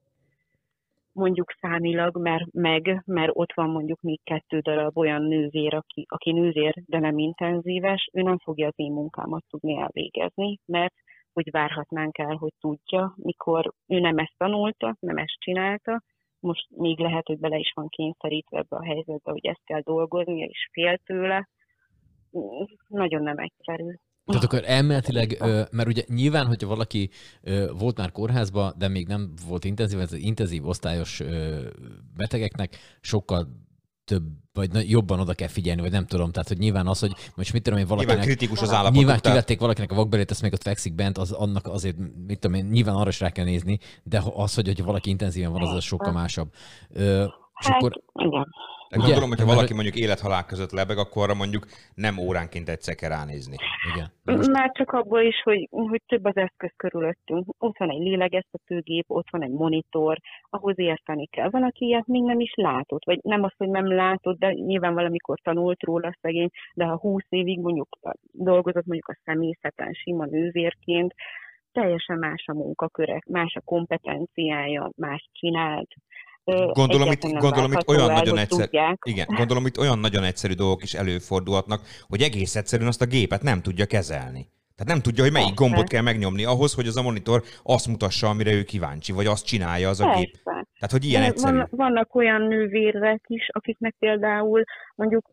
mondjuk számilag, mert meg, mert ott van mondjuk még kettő darab olyan nővér, aki, aki nővér, de nem intenzíves, ő nem fogja az én munkámat tudni elvégezni, mert úgy várhatnánk el, hogy tudja, mikor ő nem ezt tanulta, nem ezt csinálta, most még lehet, hogy bele is van kényszerítve ebbe a helyzetbe, hogy ezt kell dolgoznia, és fél tőle. Nagyon nem egyszerű. Tehát akkor elméletileg, mert ugye nyilván, hogyha valaki volt már kórházba, de még nem volt intenzív, ez az intenzív osztályos betegeknek sokkal több, vagy jobban oda kell figyelni, vagy nem tudom. Tehát, hogy nyilván az, hogy most mit tudom én valakinek... Nyilván kritikus az állapot. Nyilván kivették valakinek a vakbelét, ezt még ott fekszik bent, az annak azért, mit tudom én, nyilván arra is rá kell nézni, de az, hogy, hogy valaki intenzíven van, az, az sokkal másabb. Ö, és hát, akkor, igen. De Ugye? gondolom, hogyha valaki mondjuk élethalál között lebeg, akkor arra mondjuk nem óránként egyszer kell ránézni. Igen. Most... Már csak abból is, hogy, hogy több az eszköz körülöttünk. Ott van egy lélegeztetőgép, ott van egy monitor, ahhoz érteni kell. Van, aki ilyet még nem is látott, vagy nem az, hogy nem látott, de nyilván valamikor tanult róla szegény, de ha húsz évig mondjuk dolgozott mondjuk a személyzeten sima nővérként, teljesen más a munkaköre, más a kompetenciája, más csinált, Gondolom itt, gondolom itt olyan nagyon egyszerű, igen, gondolom itt olyan nagyon egyszerű dolgok is előfordulhatnak, hogy egész egyszerűen azt a gépet nem tudja kezelni. Tehát nem tudja, hogy melyik Persze. gombot kell megnyomni ahhoz, hogy az a monitor azt mutassa, amire ő kíváncsi, vagy azt csinálja az a Persze. gép. Tehát, hogy ilyen egyszerű. Van, vannak olyan nővérek is, akiknek például mondjuk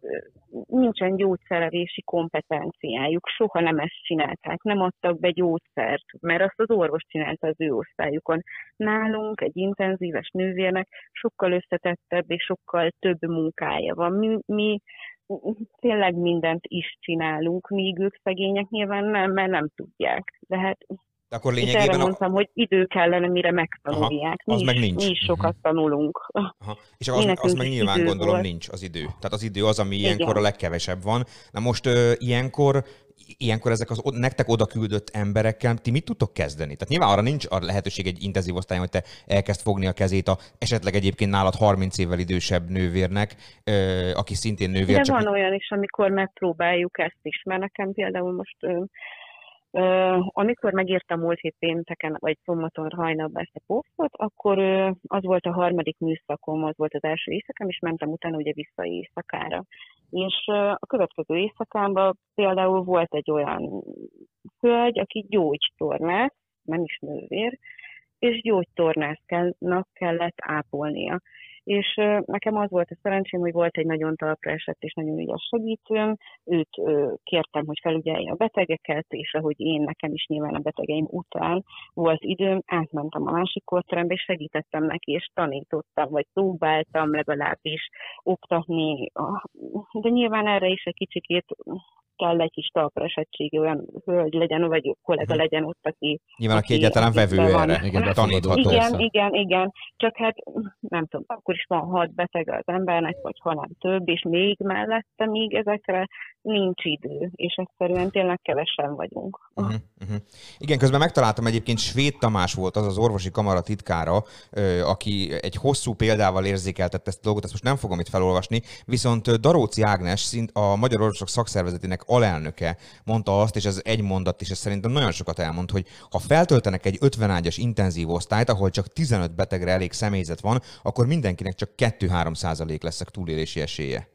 nincsen gyógyszerelési kompetenciájuk, soha nem ezt csinálták, nem adtak be gyógyszert, mert azt az orvos csinálta az ő osztályukon. Nálunk egy intenzíves nővérnek sokkal összetettebb és sokkal több munkája van. Mi, mi tényleg mindent is csinálunk, míg ők szegények nyilván nem, mert nem tudják. De hát De akkor és erre lényegében... A... mondtam, hogy idő kellene, mire megtanulják. Aha, az mi, meg nincs. mi is sokat tanulunk. Aha. És az, az meg nyilván gondolom volt. nincs az idő. Tehát az idő az, ami Igen. ilyenkor a legkevesebb van. Na most ö, ilyenkor ilyenkor ezek az nektek oda küldött emberekkel, ti mit tudtok kezdeni? Tehát nyilván arra nincs a lehetőség egy intenzív osztályon, hogy te elkezd fogni a kezét a esetleg egyébként nálad 30 évvel idősebb nővérnek, ö, aki szintén nővér, De csak van olyan is, amikor megpróbáljuk ezt is, mert nekem például most, ö, ö, amikor megírtam múlt hét pénteken, vagy szombaton hajnalban ezt a posztot, akkor az volt a harmadik műszakom, az volt az első éjszakám, és mentem utána ugye vissza éjszakára. És a következő éjszakámban például volt egy olyan hölgy, aki gyógytornász, nem is nővér, és gyógytornásznak kellett ápolnia. És nekem az volt a szerencsém, hogy volt egy nagyon talpra esett és nagyon ügyes segítőm, őt kértem, hogy felügyelje a betegeket, és ahogy én nekem is nyilván a betegeim után volt időm, átmentem a másik kórterembe, és segítettem neki, és tanítottam, vagy próbáltam legalábbis oktatni. De nyilván erre is egy kicsikét kell egy kis talpra esettség, olyan hölgy legyen, vagy kollega Mhm. legyen ott, aki nyilván aki aki- egyáltalán vevő erre, Igen, tanítható. igen, igen, igen. Csak hát nem tudom, akkor is van hat beteg az embernek, vagy ha nem több, és még mellette még ezekre nincs idő, és egyszerűen tényleg kevesen vagyunk. Uh-huh, uh-huh. Igen, közben megtaláltam egyébként Svéd Tamás volt az az orvosi kamara titkára, aki egy hosszú példával érzékeltette ezt a dolgot, ezt most nem fogom itt felolvasni, viszont Daróci Ágnes, szint a Magyar Orvosok Szakszervezetének alelnöke mondta azt, és ez egy mondat, és ez szerintem nagyon sokat elmond, hogy ha feltöltenek egy 50 ágyas intenzív osztályt, ahol csak 15 betegre elég személyzet van, akkor mindenkinek csak 2-3 százalék lesz a túlélési esélye.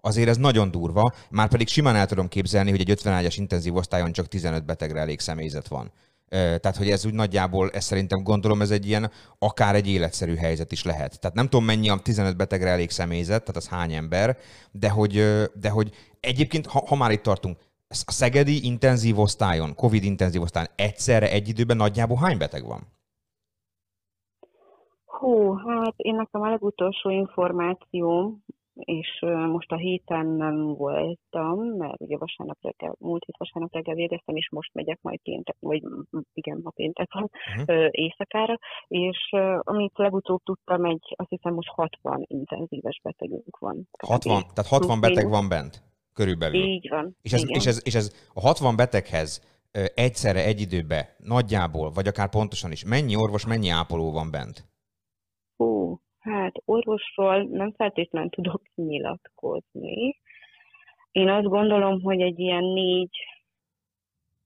Azért ez nagyon durva, már pedig simán el tudom képzelni, hogy egy 50 ágyas intenzív osztályon csak 15 betegre elég személyzet van. Tehát, hogy ez úgy nagyjából, ez szerintem gondolom, ez egy ilyen, akár egy életszerű helyzet is lehet. Tehát nem tudom, mennyi a 15 betegre elég személyzet, tehát az hány ember, de hogy, de hogy egyébként, ha, ha már itt tartunk, a szegedi intenzív osztályon, Covid intenzív osztályon egyszerre egy időben nagyjából hány beteg van? Hú, hát én nekem a legutolsó információm, és most a héten nem voltam, mert ugye vasárnap reggel, múlt hét vasárnap reggel végeztem, és most megyek majd péntek, vagy igen, ma péntek van, ö, éjszakára, és amit legutóbb tudtam, egy, azt hiszem most 60 intenzíves betegünk van. kb. 60, tehát 60 Plusz beteg mínusz. van bent, körülbelül. Így van. És ez, igen. és, ez, és ez a 60 beteghez egyszerre egy időbe, nagyjából, vagy akár pontosan is, mennyi orvos, mennyi ápoló van bent? Hú, hát orvosról nem feltétlenül tudok nyilatkozni. Én azt gondolom, hogy egy ilyen négy,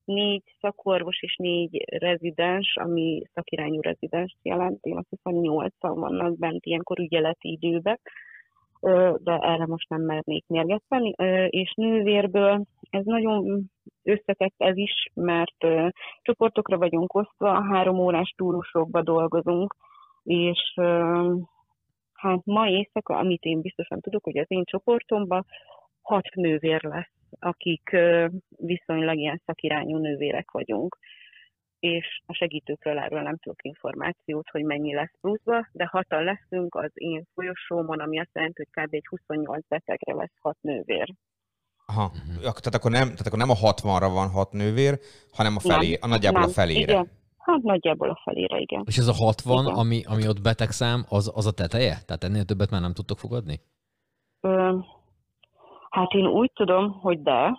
négy szakorvos és négy rezidens, ami szakirányú rezidens jelent, én azt hiszem nyolcan vannak bent ilyenkor ügyeleti időben, de erre most nem mernék mérget venni. Ö, És nővérből ez nagyon összetett ez is, mert csoportokra vagyunk osztva, három órás túrusokba dolgozunk, és hát ma éjszaka, amit én biztosan tudok, hogy az én csoportomban hat nővér lesz, akik viszonylag ilyen szakirányú nővérek vagyunk és a segítőkről erről nem tudok információt, hogy mennyi lesz pluszba, de hatan leszünk az én folyosómon, ami azt jelenti, hogy kb. egy 28 betegre lesz hat nővér. Aha, Ak- tehát akkor, nem, tehát akkor nem a 60-ra van hat nővér, hanem a felé, Nem, a nagyjából nem, a felére. Igen. Hát nagyjából a felére, igen. És ez a 60, Igen. ami, ami ott betegszám, az, az a teteje? Tehát ennél többet már nem tudtok fogadni? Ö, hát én úgy tudom, hogy de,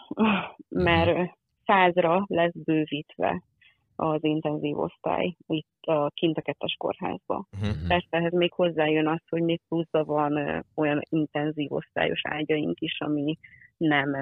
mert ö, százra lesz bővítve az intenzív osztály itt a kint a kettes kórházba. Uh-huh. Persze ehhez még hozzájön az, hogy még pluszban van olyan intenzív osztályos ágyaink is, ami nem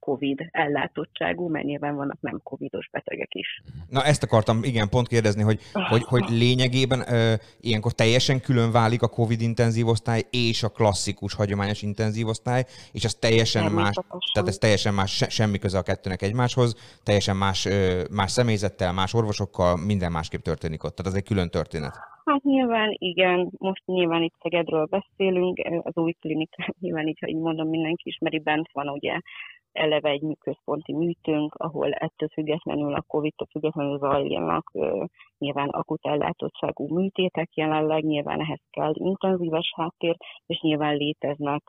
COVID ellátottságú, mert nyilván vannak nem covidos betegek is. Na ezt akartam igen pont kérdezni, hogy, hogy, hogy lényegében ö, ilyenkor teljesen külön válik a COVID intenzív osztály és a klasszikus hagyományos intenzív osztály, és ez teljesen más, tehát ez teljesen más, se, semmi köze a kettőnek egymáshoz, teljesen más, ö, más személyzettel, más orvosokkal, minden másképp történik ott. Tehát ez egy külön történet. Hát nyilván igen, most nyilván itt Szegedről beszélünk, az új klinika, nyilván így, ha így mondom, mindenki ismeri, bent van ugye eleve egy központi műtőnk, ahol ettől függetlenül, a Covid-tól függetlenül zajlanak nyilván akut ellátottságú műtétek jelenleg, nyilván ehhez kell intenzíves háttér, és nyilván léteznek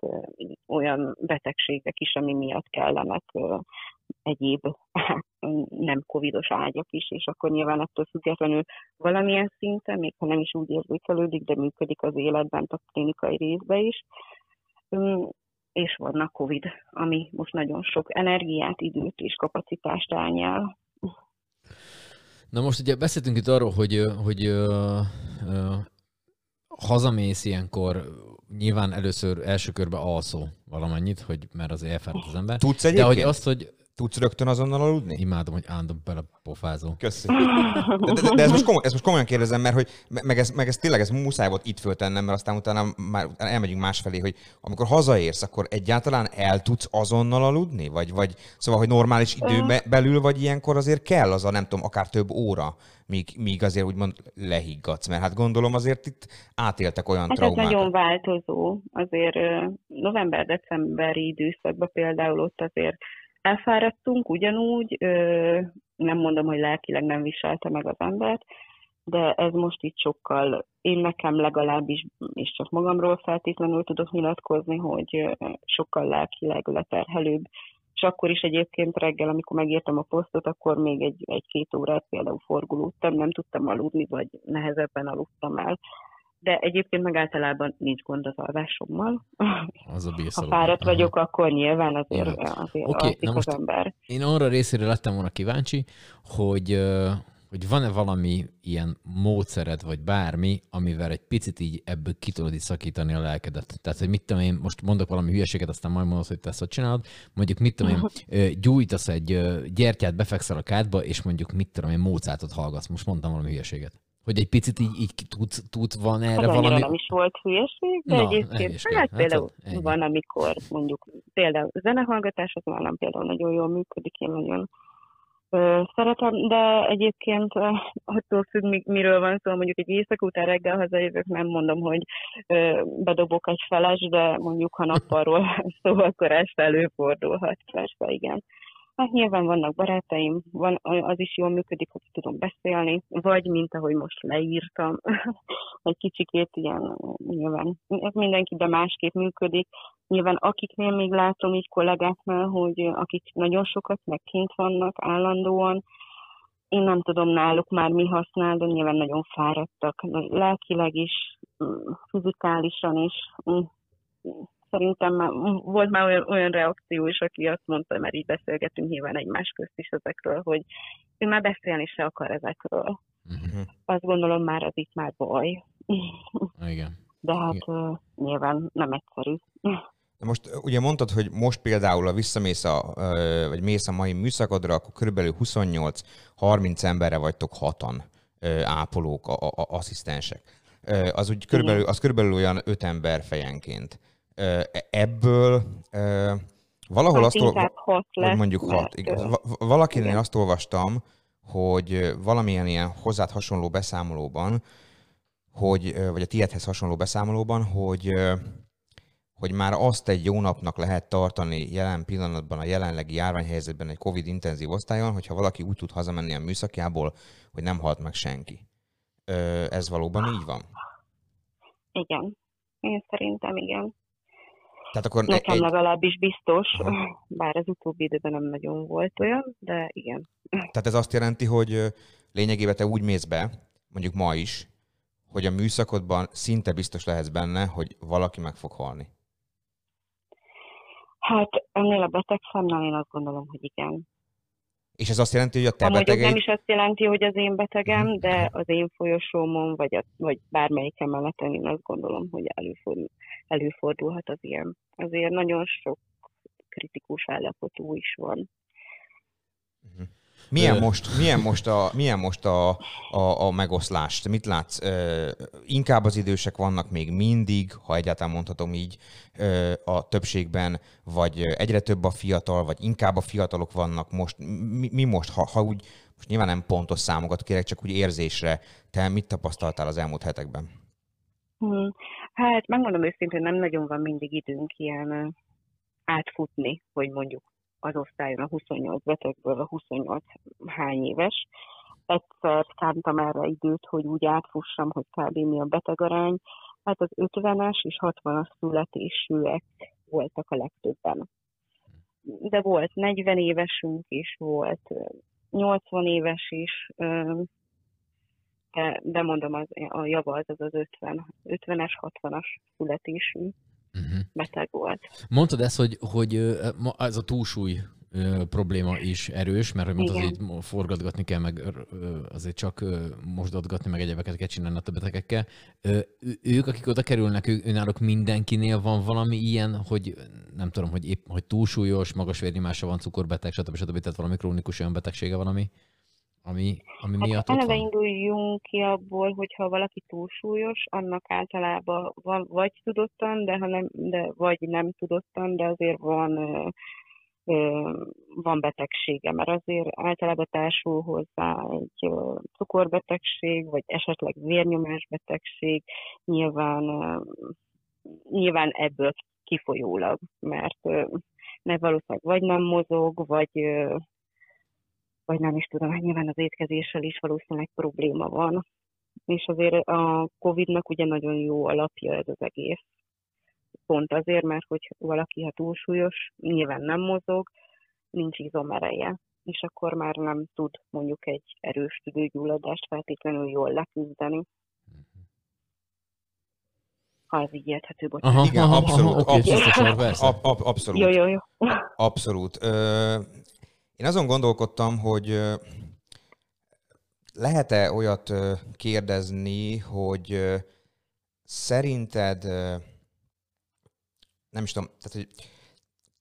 olyan betegségek is, ami miatt kellenek egyéb nem covidos ágyak is, és akkor nyilván ettől függetlenül valamilyen szinten, még ha nem is úgy érzékelődik, de működik az életben, a klinikai részbe is és vannak COVID, ami most nagyon sok energiát, időt és kapacitást elnyel. Na most ugye beszéltünk itt arról, hogy, hogy uh, uh, hazamész ilyenkor, nyilván először első körbe alszó valamennyit, hogy mert az elfáradt az ember. Tudsz egyébként? De hogy azt, hogy Tudsz rögtön azonnal aludni? Imádom, hogy állandóan belepofázó. Köszönöm. De, de, de, ez most komoly, ezt most komolyan kérdezem, mert hogy meg ez, meg ez tényleg ez muszáj volt itt föltennem, mert aztán utána már elmegyünk másfelé, hogy amikor hazaérsz, akkor egyáltalán el tudsz azonnal aludni? Vagy, vagy szóval, hogy normális időbe belül, vagy ilyenkor azért kell az a nem tudom, akár több óra, míg, míg azért úgymond lehiggadsz, mert hát gondolom azért itt átéltek olyan hát traumákat. Ez nagyon változó. Azért november-decemberi időszakban például ott azért elfáradtunk ugyanúgy, nem mondom, hogy lelkileg nem viselte meg az embert, de ez most itt sokkal, én nekem legalábbis, és csak magamról feltétlenül tudok nyilatkozni, hogy sokkal lelkileg leterhelőbb, és akkor is egyébként reggel, amikor megírtam a posztot, akkor még egy, egy-két órát például forgulódtam, nem tudtam aludni, vagy nehezebben aludtam el de egyébként meg általában nincs gond az alvásommal. Az a Ha fáradt vagyok, Aha. akkor nyilván azért, ja. azért okay, na most az ember. Én arra részére lettem volna kíváncsi, hogy, hogy van-e valami ilyen módszered, vagy bármi, amivel egy picit így ebből ki tudod így szakítani a lelkedet. Tehát, hogy mit tudom én, most mondok valami hülyeséget, aztán majd mondod, hogy te ezt csinálod. Mondjuk, mit tudom én, gyújtasz egy gyertyát, befekszel a kádba, és mondjuk, mit tudom én, Mozartot hallgatsz. Most mondtam valami hülyeséget. Hogy egy picit így, így tud, tud van erre hát valami... nem is volt hülyeség, de Na, egyébként hát, hát például hát, van, amikor mondjuk például zenehallgatás, az nálam például nagyon jól működik, én nagyon ö, szeretem, de egyébként ö, attól függ, mi, miről van szó, mondjuk egy éjszak után reggel hazajövök, nem mondom, hogy ö, bedobok egy feles, de mondjuk ha nappalról szó, akkor este előfordulhat, persze, igen. Hát nyilván vannak barátaim, van, az is jól működik, hogy tudom beszélni, vagy mint ahogy most leírtam, egy kicsikét ilyen, nyilván ez mindenki, de másképp működik. Nyilván akiknél még látom így kollégáknál, hogy akik nagyon sokat megkint vannak állandóan, én nem tudom náluk már mi használ, de nyilván nagyon fáradtak, lelkileg is, mm, fizikálisan is, mm, szerintem már volt már olyan, olyan reakció is, aki azt mondta, mert így beszélgetünk nyilván egymás közt is ezekről, hogy ő már beszélni se akar ezekről. Uh-huh. Azt gondolom már az itt már baj. Igen. De hát Igen. Uh, nyilván nem egyszerű. De most ugye mondtad, hogy most például, a visszamész a, vagy mész a mai műszakodra, akkor körülbelül 28-30 emberre vagytok hatan ápolók, a, a, asszisztensek. Az úgy körülbelül, az körülbelül olyan öt ember fejenként ebből valahol azt olvastam, mondjuk hat. Valakinél azt olvastam, hogy valamilyen ilyen hozzád hasonló beszámolóban, hogy, vagy a tiédhez hasonló beszámolóban, hogy, hogy már azt egy jó napnak lehet tartani jelen pillanatban a jelenlegi járványhelyzetben egy Covid intenzív osztályon, hogyha valaki úgy tud hazamenni a műszakjából, hogy nem halt meg senki. Ez valóban így van? Igen. Én szerintem igen. Tehát akkor Nekem egy... legalábbis biztos, Aha. bár az utóbbi időben nem nagyon volt olyan, de igen. Tehát ez azt jelenti, hogy lényegében te úgy mész be, mondjuk ma is, hogy a műszakodban szinte biztos lehetsz benne, hogy valaki meg fog halni. Hát ennél a betegszámnál én azt gondolom, hogy igen. És ez azt jelenti, hogy a te Amúgy betegeid... nem is azt jelenti, hogy az én betegem, uh-huh. de az én folyosómon, vagy, a, vagy bármelyik emeleten én azt gondolom, hogy előfordul, előfordulhat az ilyen. Azért nagyon sok kritikus állapotú is van. Uh-huh. Milyen most, milyen most, a, milyen most a, a, a megoszlás? Mit látsz? Inkább az idősek vannak még mindig, ha egyáltalán mondhatom így, a többségben, vagy egyre több a fiatal, vagy inkább a fiatalok vannak most? Mi, mi most, ha, ha úgy most nyilván nem pontos számokat kérek, csak úgy érzésre. Te mit tapasztaltál az elmúlt hetekben? Hmm. Hát megmondom őszintén, nem nagyon van mindig időnk ilyen ö, átfutni, hogy mondjuk az osztályon a 28 betegből a 28 hány éves. Egyszer szántam erre időt, hogy úgy átfussam, hogy kb. mi a betegarány. Hát az 50-es és 60-as születésűek voltak a legtöbben. De volt 40 évesünk is, volt ö, 80 éves is, de, mondom, az, a java az, az 50, 50-es, 60-as születésű Uh-huh. beteg volt. Mondtad ezt, hogy, hogy ez a túlsúly probléma is erős, mert hogy mondtad, így forgatgatni kell, meg azért csak mosdatgatni, meg egyebeket kell csinálni a betegekkel. Ők, akik oda kerülnek, ő, önállók mindenkinél van valami ilyen, hogy nem tudom, hogy épp, hogy túlsúlyos, magas vérnyomása van, cukorbeteg, stb. stb. Tehát valami krónikus olyan betegsége van, ami, ami, ami miatt Hát ott eleve van. induljunk ki abból, hogyha valaki túlsúlyos, annak általában van, vagy tudottan, de, ha nem, de vagy nem tudottan, de azért van, ö, van betegsége, mert azért általában társul hozzá egy cukorbetegség, vagy esetleg vérnyomásbetegség, nyilván, nyilván ebből kifolyólag, mert mert valószínűleg vagy nem mozog, vagy vagy nem is tudom, hát nyilván az étkezéssel is valószínűleg probléma van. És azért a Covid-nak ugye nagyon jó alapja ez az egész. Pont azért, mert hogy valaki, ha túlsúlyos, nyilván nem mozog, nincs izomereje, és akkor már nem tud mondjuk egy erős tüdőgyulladást feltétlenül jól leküzdeni. Ha ez így érthető, bocsánat. Aha, Igen, aha, abszolút, Aha, abszolút. persze. Ab, ab, abszolút. Jó, jó, jó. Abszolút. Ö, én azon gondolkodtam, hogy lehet-e olyat kérdezni, hogy szerinted, nem is tudom, tehát, hogy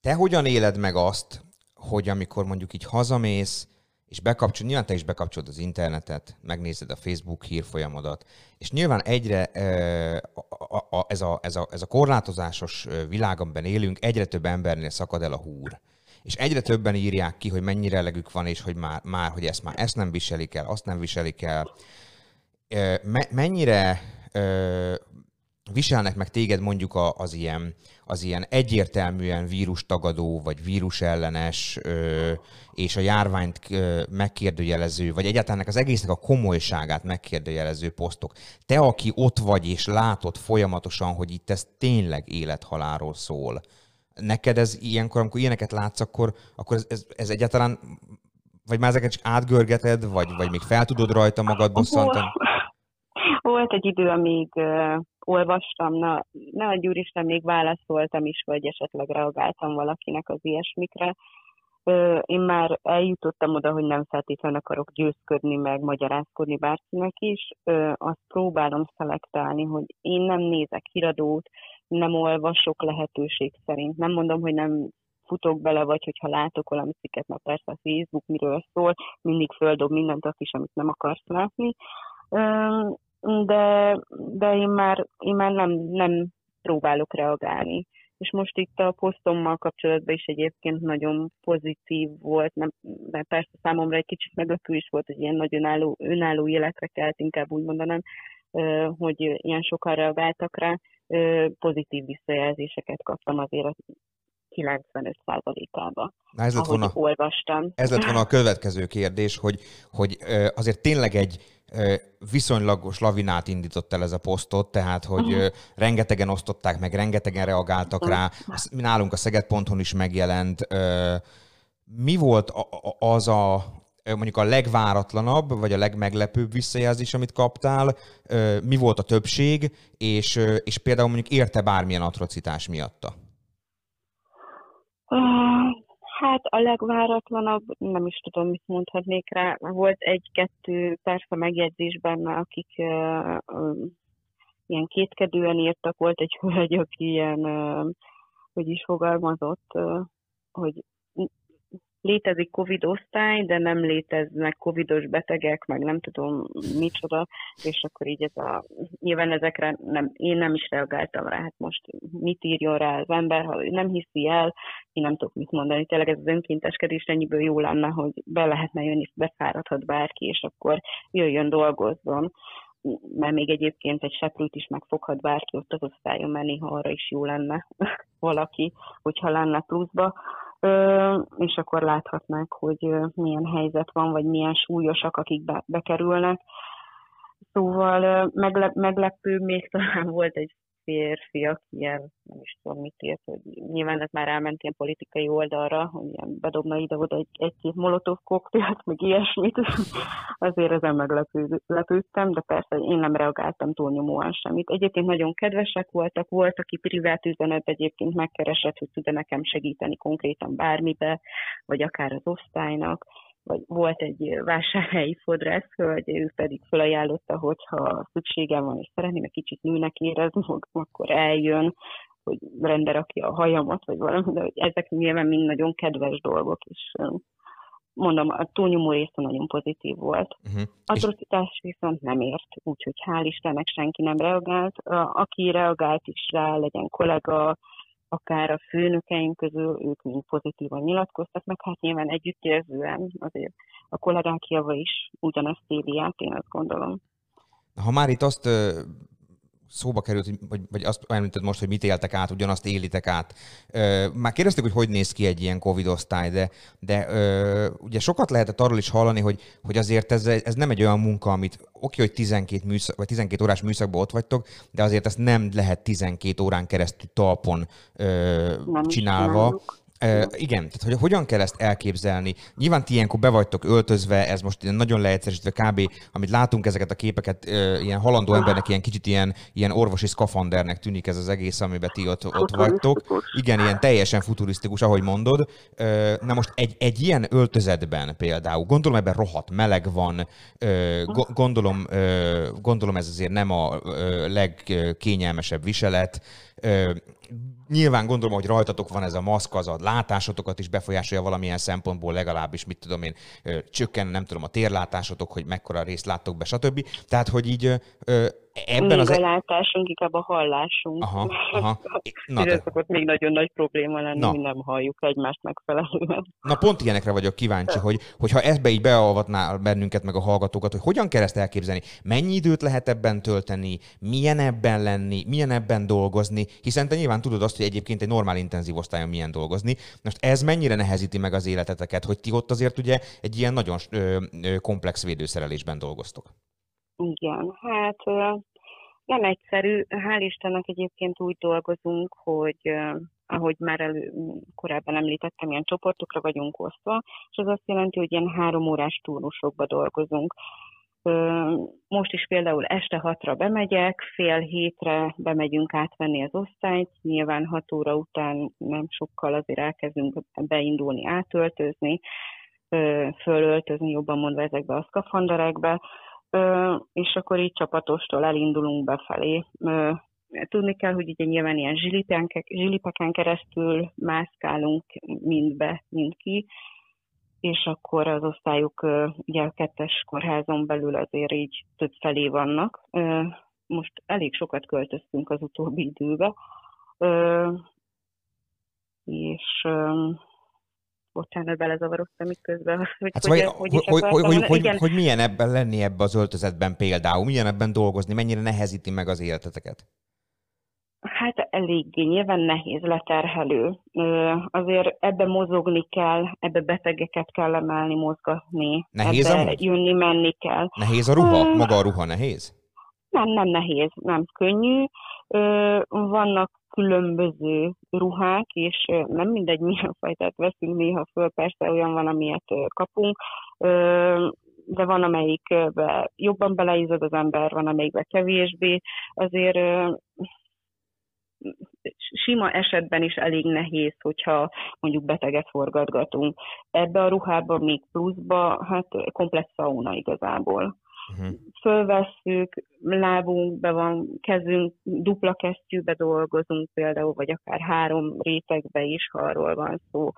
te hogyan éled meg azt, hogy amikor mondjuk így hazamész, és bekapcsol, nyilván te is bekapcsolod az internetet, megnézed a Facebook hírfolyamodat, és nyilván egyre ez, a, ez, a, ez a korlátozásos világ, élünk, egyre több embernél szakad el a húr. És egyre többen írják ki, hogy mennyire elegük van, és hogy már, már hogy ezt már ezt nem viselik el, azt nem viselik el. Mennyire viselnek meg téged mondjuk az, ilyen, az ilyen egyértelműen vírustagadó, vagy vírusellenes, ö, és a járványt ö, megkérdőjelező, vagy egyáltalán az egésznek a komolyságát megkérdőjelező posztok. Te, aki ott vagy és látod folyamatosan, hogy itt ez tényleg élethaláról szól, neked ez ilyenkor, amikor ilyeneket látsz, akkor, akkor ez, ez, ez egyáltalán, vagy már ezeket csak átgörgeted, vagy, vagy még fel tudod rajta magad bosszantani? Volt egy idő, amíg uh, olvastam, na, ne a úristen, még válaszoltam is, vagy esetleg reagáltam valakinek az ilyesmikre. Uh, én már eljutottam oda, hogy nem feltétlenül akarok győzködni, meg magyarázkodni bárkinek is. Uh, azt próbálom szelektálni, hogy én nem nézek híradót, nem olvasok lehetőség szerint. Nem mondom, hogy nem futok bele, vagy hogyha látok valami cikket, mert persze a Facebook miről szól, mindig földob mindent azt is, amit nem akarsz látni. De, de én már, én már nem, nem próbálok reagálni. És most itt a posztommal kapcsolatban is egyébként nagyon pozitív volt, nem, mert persze számomra egy kicsit meglepő is volt, hogy ilyen nagy önálló, önálló életre kelt, inkább úgy mondanám, hogy ilyen sokan reagáltak rá, pozitív visszajelzéseket kaptam azért a 95%-ába, Na ez lett volna, olvastam. ez lett volna a következő kérdés, hogy, hogy azért tényleg egy viszonylagos lavinát indított el ez a posztot, tehát hogy ö, rengetegen osztották meg, rengetegen reagáltak rá, Az- nálunk a Szeged.hu is megjelent. Mi volt az a mondjuk a legváratlanabb, vagy a legmeglepőbb visszajelzés, amit kaptál? Mi volt a többség, és, és például mondjuk érte bármilyen atrocitás miatta? Hát a legváratlanabb, nem is tudom, mit mondhatnék rá. Volt egy-kettő persze megjegyzés benne, akik ilyen kétkedően írtak. Volt egy hölgy, aki ilyen, hogy is fogalmazott, hogy létezik Covid osztály, de nem léteznek covidos betegek, meg nem tudom micsoda, és akkor így ez a, nyilván ezekre nem, én nem is reagáltam rá, hát most mit írjon rá az ember, ha nem hiszi el, én nem tudok mit mondani, tényleg ez az önkénteskedés ennyiből jó lenne, hogy be lehetne jönni, befáradhat bárki, és akkor jöjjön dolgozzon. Mert még egyébként egy seprűt is megfoghat bárki ott az osztályon, mert néha arra is jó lenne valaki, hogyha lenne pluszba és akkor láthatnák, hogy milyen helyzet van, vagy milyen súlyosak, akik be, bekerülnek. Szóval meglep, meglepő még talán volt egy férfi, aki ilyen, nem is tudom mit írt, hogy nyilván ez már elment ilyen politikai oldalra, hogy ilyen bedobna ide-oda egy, egy-két molotov koktélt, meg ilyesmit. Azért ezen meglepődtem, de persze én nem reagáltam túlnyomóan semmit. Egyébként nagyon kedvesek voltak, volt, aki privát üzenet egyébként megkeresett, hogy tud nekem segíteni konkrétan bármibe, vagy akár az osztálynak vagy volt egy vásárhelyi fodrász hogy ő pedig felajánlotta, hogyha szükségem van, és szeretném egy kicsit nőnek érezni, akkor eljön, hogy rendre rakja a hajamat, vagy valami, de ezek nyilván mind nagyon kedves dolgok, és mondom, a túlnyomó része nagyon pozitív volt. Uh-huh. Atrocitás viszont nem ért, úgyhogy hál' Istennek senki nem reagált. Aki reagált is rá, legyen kollega, akár a főnökeink közül, ők mind pozitívan nyilatkoztak, meg hát nyilván együttérzően azért a kollégák java is ugyanezt éli át, én azt gondolom. Ha már itt azt szóba került, vagy, vagy azt említed most, hogy mit éltek át, ugyanazt élitek át. Már kérdeztük, hogy hogy néz ki egy ilyen Covid osztály, de, de ugye sokat lehetett arról is hallani, hogy, hogy azért ez, ez nem egy olyan munka, amit oké, hogy 12, műszak, vagy 12 órás műszakban ott vagytok, de azért ezt nem lehet 12 órán keresztül talpon ö, csinálva. Uh, igen, tehát hogy hogyan kell ezt elképzelni? Nyilván ti ilyenkor be vagytok öltözve, ez most nagyon leegyszerűsítve kb. amit látunk ezeket a képeket, uh, ilyen halandó embernek ilyen kicsit ilyen, ilyen orvosi szkafandernek tűnik ez az egész, amiben ti ott, ott vagytok. Igen, ilyen teljesen futurisztikus, ahogy mondod. Uh, na most egy, egy ilyen öltözetben például, gondolom ebben rohadt meleg van, uh, gondolom, gondolom ez azért nem a legkényelmesebb viselet, Nyilván gondolom, hogy rajtatok van ez a maszk, az a látásotokat is befolyásolja valamilyen szempontból, legalábbis, mit tudom én, csökken, nem tudom, a térlátásotok, hogy mekkora részt láttok be, stb. Tehát, hogy így ebben még az... a e- látásunk, inkább a hallásunk. Aha, aha. Na, de... Szokott még nagyon nagy probléma lenni, Na. nem halljuk egymást megfelelően. Na pont ilyenekre vagyok kíváncsi, hogy, hogyha ebbe így beavatnál bennünket, meg a hallgatókat, hogy hogyan kell ezt elképzelni, mennyi időt lehet ebben tölteni, milyen ebben lenni, milyen ebben dolgozni, hiszen te nyilván tudod azt, hogy egyébként egy normál intenzív osztályon milyen dolgozni. Most ez mennyire nehezíti meg az életeteket, hogy ti ott azért ugye egy ilyen nagyon ö, ö, komplex védőszerelésben dolgoztok? Igen, hát nem egyszerű. Hál' Istennek egyébként úgy dolgozunk, hogy ahogy már elő, korábban említettem, ilyen csoportokra vagyunk osztva, és az azt jelenti, hogy ilyen három órás turnusokba dolgozunk. Most is például este hatra bemegyek, fél hétre bemegyünk átvenni az osztályt, nyilván hat óra után nem sokkal azért elkezdünk beindulni, átöltözni, fölöltözni, jobban mondva ezekbe a szkafanderekbe, és akkor így csapatostól elindulunk befelé. Tudni kell, hogy ugye nyilván ilyen zsilipeken keresztül mászkálunk mind be, mind ki, és akkor az osztályok ugye a kettes kórházon belül azért így több felé vannak. Most elég sokat költöztünk az utóbbi időbe, és bocsánat, belezavarodtam itt közben. Hogy, hát szóval, hogy, hogy, hogy, hogy, hogy, hogy, hogy milyen ebben lenni ebbe az öltözetben például, milyen ebben dolgozni, mennyire nehezíti meg az életeteket? Hát eléggé, nyilván nehéz, leterhelő. Azért ebbe mozogni kell, ebbe betegeket kell emelni, mozgatni. Nehéz ebbe amúgy? jönni, menni kell. Nehéz a ruha? Maga a ruha nehéz? Nem, nem nehéz, nem könnyű. Vannak különböző ruhák, és nem mindegy milyen fajtát veszünk, néha föl persze olyan van, amilyet kapunk, de van, amelyikbe jobban beleízad az ember, van, amelyikbe kevésbé. Azért sima esetben is elég nehéz, hogyha mondjuk beteget forgatgatunk. Ebbe a ruhába még pluszba, hát komplex sauna igazából uh-huh. fölvesszük, lábunkbe van, kezünk, dupla kesztyűbe dolgozunk például, vagy akár három rétegbe is, ha arról van szó.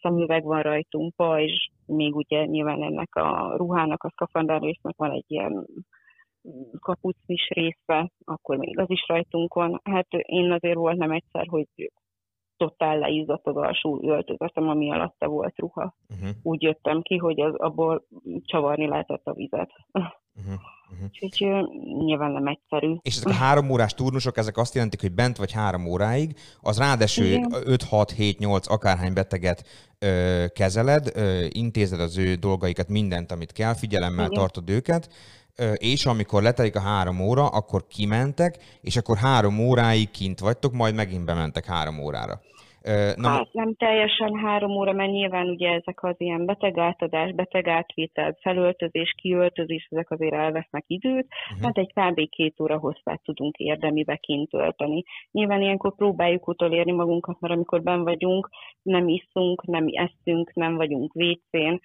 szemüveg van rajtunk, pajzs, még ugye nyilván ennek a ruhának, a szkafander résznek van egy ilyen kapucnis része, akkor még az is rajtunk van. Hát én azért volt nem egyszer, hogy totál leizzadt az alsó öltözetem, ami alatta volt ruha. Uh-huh. Úgy jöttem ki, hogy az, abból csavarni lehetett a vizet. Uh-huh. Uh-huh. Úgyhogy nyilván nem egyszerű. És ezek a három órás turnusok, ezek azt jelentik, hogy bent vagy három óráig, az Igen. 5-6-7-8 akárhány beteget ö, kezeled, ö, intézed az ő dolgaikat, mindent, amit kell, figyelemmel Igen. tartod őket, ö, és amikor letelik a három óra, akkor kimentek, és akkor három óráig kint vagytok, majd megint bementek három órára. Na, hát nem teljesen három óra, mert nyilván ugye ezek az ilyen betegátadás, betegátvétel, felöltözés, kiöltözés, ezek azért elvesznek időt, uh-huh. hát egy kb. két óra hosszát tudunk érdemibe kint tölteni. Nyilván ilyenkor próbáljuk utolérni magunkat, mert amikor ben vagyunk, nem iszunk, nem eszünk, nem vagyunk vécén,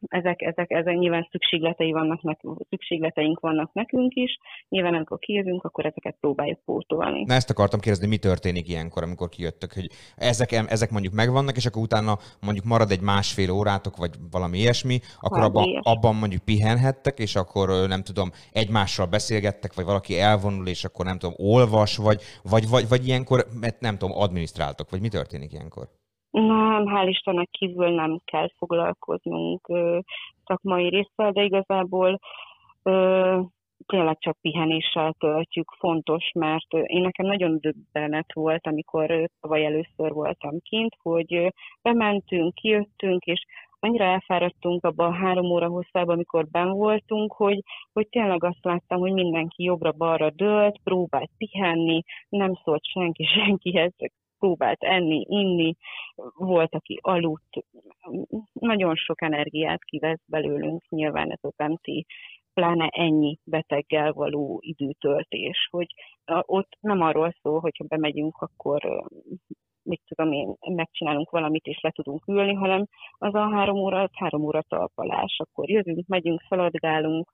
ezek, ezek, ezek nyilván szükségletei vannak nekünk, szükségleteink vannak nekünk is, nyilván amikor kijövünk, akkor ezeket próbáljuk pótolni. Na ezt akartam kérdezni, mi történik ilyenkor, amikor kijöttök, hogy ezek, ezek mondjuk megvannak, és akkor utána mondjuk marad egy másfél órátok, vagy valami ilyesmi, akkor abban, abban mondjuk pihenhettek, és akkor nem tudom, egymással beszélgettek, vagy valaki elvonul, és akkor nem tudom, olvas, vagy, vagy, vagy, vagy ilyenkor, mert nem tudom, adminisztráltok, vagy mi történik ilyenkor? Nem, hál' Istennek kívül nem kell foglalkoznunk ö, szakmai résszel, de igazából ö, tényleg csak pihenéssel töltjük, fontos, mert én nekem nagyon döbbenet volt, amikor tavaly először voltam kint, hogy bementünk, kijöttünk, és annyira elfáradtunk abban a három óra hosszában, amikor ben voltunk, hogy, hogy tényleg azt láttam, hogy mindenki jobbra-balra dőlt, próbált pihenni, nem szólt senki senkihez, próbált enni, inni, volt, aki aludt. Nagyon sok energiát kivesz belőlünk nyilván ez az MT, pláne ennyi beteggel való időtöltés, hogy ott nem arról szól, hogyha bemegyünk, akkor mit tudom én, megcsinálunk valamit, és le tudunk ülni, hanem az a három óra, az három óra talpalás. Akkor jövünk, megyünk, szaladgálunk,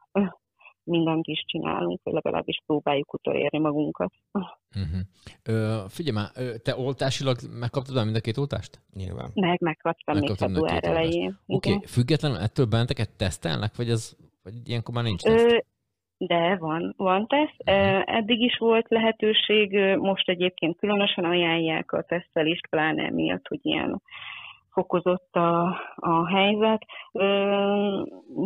mindent is csinálunk, vagy legalábbis próbáljuk utolérni magunkat. Uh-huh. Ö, figyelj már, te oltásilag megkaptad már mind a két oltást? Nyilván. Meg megkaptam még Megkaptam a február elején. Oké, okay. függetlenül ettől benneteket tesztelnek, vagy ez vagy ilyenkor már nincs teszt? Ö, de van, van teszt. Ö, Eddig is volt lehetőség, most egyébként különösen ajánlják a tesztelést, pláne miatt, hogy ilyen fokozott a, a helyzet. Ö,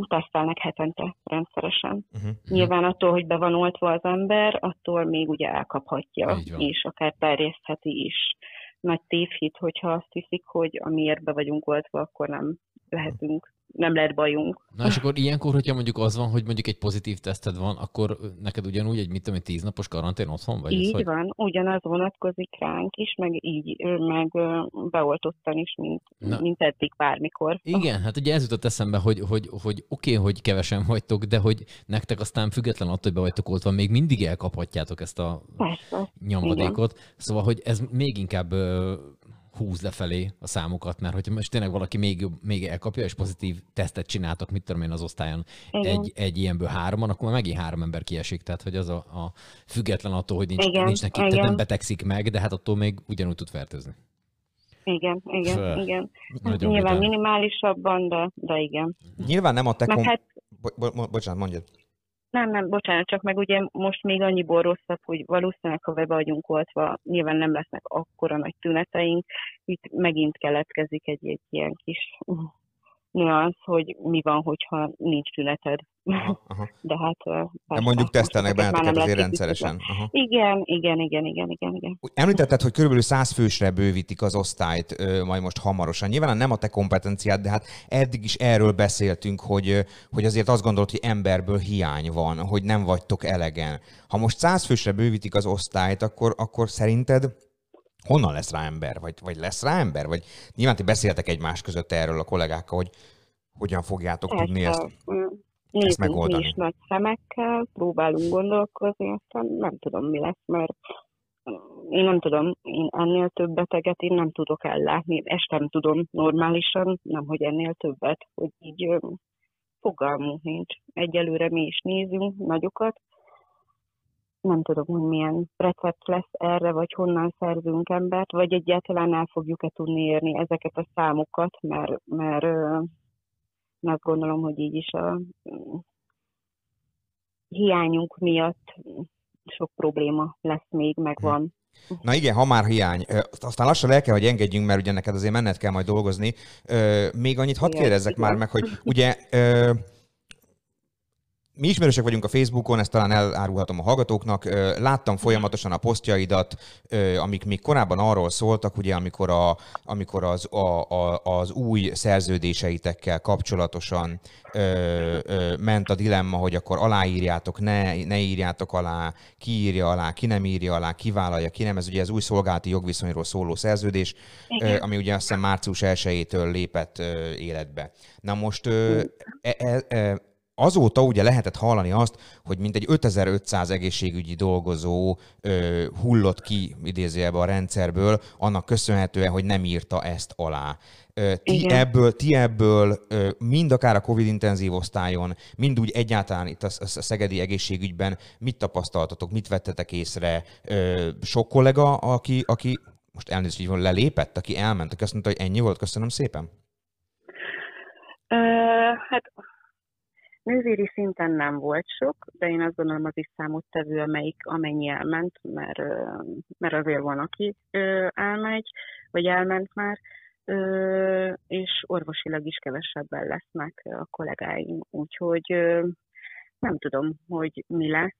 tesztelnek hetente rendszeresen. Uh-huh. Nyilván attól, hogy be van oltva az ember, attól még ugye elkaphatja, és akár terjesztheti is. Nagy tévhit, hogyha azt hiszik, hogy amiért be vagyunk oltva, akkor nem lehetünk, nem lehet bajunk. Na és akkor ilyenkor, hogyha mondjuk az van, hogy mondjuk egy pozitív teszted van, akkor neked ugyanúgy egy, mit tudom, én, tíznapos karantén otthon vagy? Ez Így hogy? van, ugyanaz vonatkozik ránk is, meg így, meg beoltottan is, mint, Na. mint eddig bármikor. Igen, hát ugye ez jutott eszembe, hogy, hogy, hogy oké, okay, hogy kevesen vagytok, de hogy nektek aztán független attól, hogy be vagytok oltva, még mindig elkaphatjátok ezt a Persze. nyomvadékot. Szóval, hogy ez még inkább húz lefelé a számokat, mert hogyha most tényleg valaki még, jobb- még elkapja, és pozitív tesztet csináltak, mit tudom én az osztályon, Igen. egy, egy ilyenből hároman, akkor már megint három ember kiesik, tehát hogy az a, a független attól, hogy nincs, Igen, nincs neki, tehát igen. nem betegszik meg, de hát attól még ugyanúgy tud fertőzni. Igen, igen, Föl. igen. Nagyon Nyilván vidám. minimálisabban, de, de igen. Nyilván nem a te... Kom- hát bo- bo- bo- bocsánat, mondjad. Nem, nem, bocsánat, csak meg ugye most még annyiból rosszabb, hogy valószínűleg, ha be vagyunk oltva, nyilván nem lesznek akkora nagy tüneteink. Itt megint keletkezik egy, egy ilyen kis nüansz, hogy mi van, hogyha nincs tüneted. Aha, aha. De hát... De persze, mondjuk tesztelnek benneteket azért rendszeresen. Aha. Igen, igen, igen, igen, igen, igen. Említetted, hogy körülbelül 100 fősre bővítik az osztályt majd most hamarosan. Nyilván nem a te kompetenciád, de hát eddig is erről beszéltünk, hogy, hogy azért azt gondolod, hogy emberből hiány van, hogy nem vagytok elegen. Ha most 100 fősre bővítik az osztályt, akkor, akkor szerinted honnan lesz rá ember? Vagy, vagy lesz rá ember? Vagy nyilván ti beszéltek egymás között erről a kollégákkal, hogy hogyan fogjátok tudni ezt. Nézzünk mi megoldani. is nagy szemekkel, próbálunk gondolkozni, aztán nem tudom, mi lesz, mert én nem tudom, én ennél több beteget én nem tudok ellátni, ezt nem tudom normálisan, nem hogy ennél többet, hogy így fogalmunk nincs. Egyelőre mi is nézünk nagyokat, nem tudom, hogy milyen recept lesz erre, vagy honnan szerzünk embert, vagy egyáltalán el fogjuk-e tudni érni ezeket a számokat, mert, mert én azt gondolom, hogy így is a hiányunk miatt sok probléma lesz még, meg van. Na igen, ha már hiány. Aztán lassan el kell, hogy engedjünk, mert ugye neked azért menned kell majd dolgozni. Még annyit hadd kérdezzek már meg, hogy ugye mi ismerősek vagyunk a Facebookon, ezt talán elárulhatom a hallgatóknak. Láttam folyamatosan a posztjaidat, amik még korábban arról szóltak, ugye, amikor, a, amikor az, a, a, az új szerződéseitekkel kapcsolatosan ö, ö, ment a dilemma, hogy akkor aláírjátok, ne, ne írjátok alá, ki írja alá, ki nem írja alá, ki vállalja, ki nem. Ez ugye az új szolgálati jogviszonyról szóló szerződés, ö, ami ugye azt hiszem március 1-től lépett életbe. Na most ö, e, e, e, azóta ugye lehetett hallani azt, hogy mintegy 5500 egészségügyi dolgozó ö, hullott ki idézőjelbe a rendszerből, annak köszönhetően, hogy nem írta ezt alá. Ö, ti, ebből, ti ebből ö, mind akár a COVID intenzív osztályon, mind úgy egyáltalán itt a, a szegedi egészségügyben mit tapasztaltatok, mit vettetek észre? Ö, sok kollega, aki, aki most elnézést, hogy lelépett, aki elment, aki azt mondta, hogy ennyi volt, köszönöm szépen? Uh, hát Nővéri szinten nem volt sok, de én azt gondolom az is számottevő, amelyik amennyi elment, mert, mert azért van, aki elmegy, vagy elment már, és orvosilag is kevesebben lesznek a kollégáim, úgyhogy nem tudom, hogy mi lesz.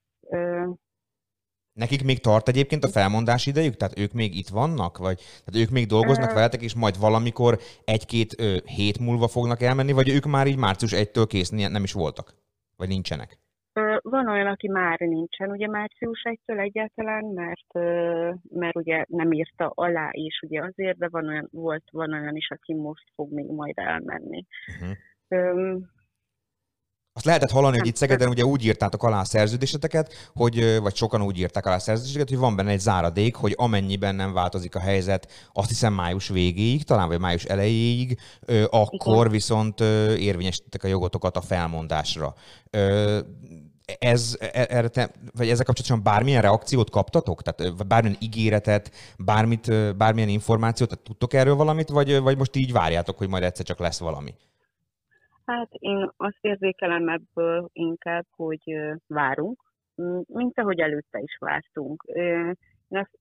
Nekik még tart egyébként a felmondás idejük? Tehát ők még itt vannak? Vagy tehát ők még dolgoznak veletek, és majd valamikor egy-két ö, hét múlva fognak elmenni, vagy ők már így március 1-től kész nem is voltak? Vagy nincsenek? Van olyan, aki már nincsen ugye március 1-től egyáltalán, mert, mert ugye nem írta alá is ugye azért, de van olyan, volt, van olyan is, aki most fog még majd elmenni. Uh-huh. Azt lehetett hallani, hogy itt Szegeden ugye úgy írtátok alá a szerződéseteket, hogy, vagy sokan úgy írták alá a szerződéseket, hogy van benne egy záradék, hogy amennyiben nem változik a helyzet, azt hiszem május végéig, talán vagy május elejéig, akkor Igen. viszont érvényesítettek a jogotokat a felmondásra. Ez, e, erre te, vagy ezzel kapcsolatban bármilyen reakciót kaptatok? Tehát bármilyen ígéretet, bármit, bármilyen információt, tehát tudtok erről valamit, vagy, vagy most így várjátok, hogy majd egyszer csak lesz valami? Hát én azt érzékelem ebből inkább, hogy várunk, mint ahogy előtte is vártunk. Én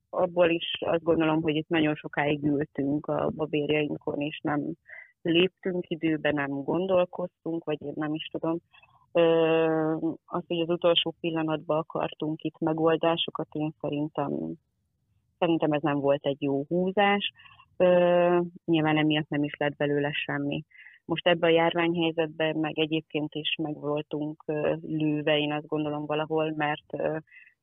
abból is azt gondolom, hogy itt nagyon sokáig ültünk a babérjainkon, és nem léptünk időben, nem gondolkoztunk, vagy én nem is tudom. Az, hogy az utolsó pillanatban akartunk itt megoldásokat, én szerintem, szerintem ez nem volt egy jó húzás. Nyilván emiatt nem is lett belőle semmi. Most ebben a járványhelyzetben meg egyébként is meg voltunk lőve, én azt gondolom valahol, mert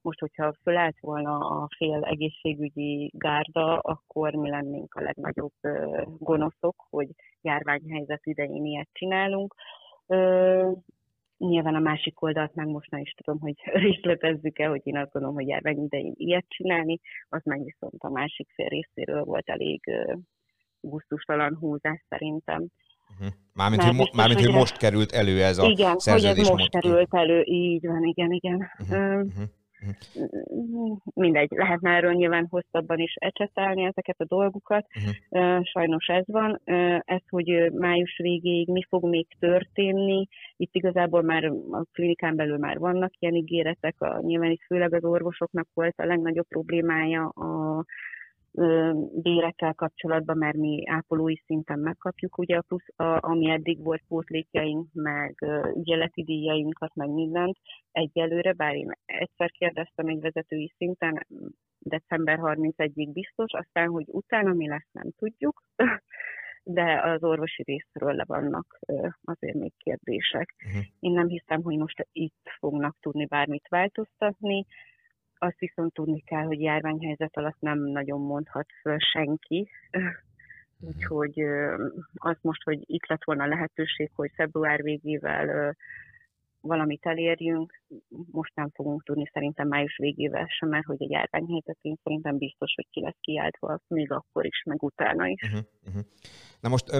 most, hogyha fölállt volna a fél egészségügyi gárda, akkor mi lennénk a legnagyobb gonoszok, hogy járványhelyzet idején ilyet csinálunk. Nyilván a másik oldalt meg most már is tudom, hogy részletezzük el, hogy én azt gondolom, hogy járvány idején ilyet csinálni, az meg viszont a másik fél részéről volt elég gusztustalan húzás szerintem. Uh-huh. Mármint, hogy, mo- mármint hogy most került elő ez a igen, szerződés. Igen, hogy ez most került elő, így van, igen, igen. Uh-huh. Uh-huh. Mindegy, lehetne erről nyilván hosszabban is ecsetelni ezeket a dolgokat. Uh-huh. Sajnos ez van. Ez, hogy május végéig mi fog még történni, itt igazából már a klinikán belül már vannak ilyen ígéretek, a, nyilván itt főleg az orvosoknak volt a legnagyobb problémája a bérekkel kapcsolatban, mert mi ápolói szinten megkapjuk, ugye a plusz, a, ami eddig volt pótlékjaink, meg ügyeleti díjainkat, meg mindent egyelőre, bár én egyszer kérdeztem egy vezetői szinten, december 31-ig biztos, aztán, hogy utána mi lesz, nem tudjuk, de az orvosi részről le vannak azért még kérdések. Uh-huh. Én nem hiszem, hogy most itt fognak tudni bármit változtatni, azt viszont tudni kell, hogy járványhelyzet alatt nem nagyon mondhat föl senki. Úgyhogy az most, hogy itt lett volna lehetőség, hogy február végével valamit elérjünk, most nem fogunk tudni szerintem május végével sem, mert hogy egy járványhelyzetén szerintem biztos, hogy ki lesz kiáltva, még akkor is, meg utána is. Uh-huh, uh-huh. Na most ö,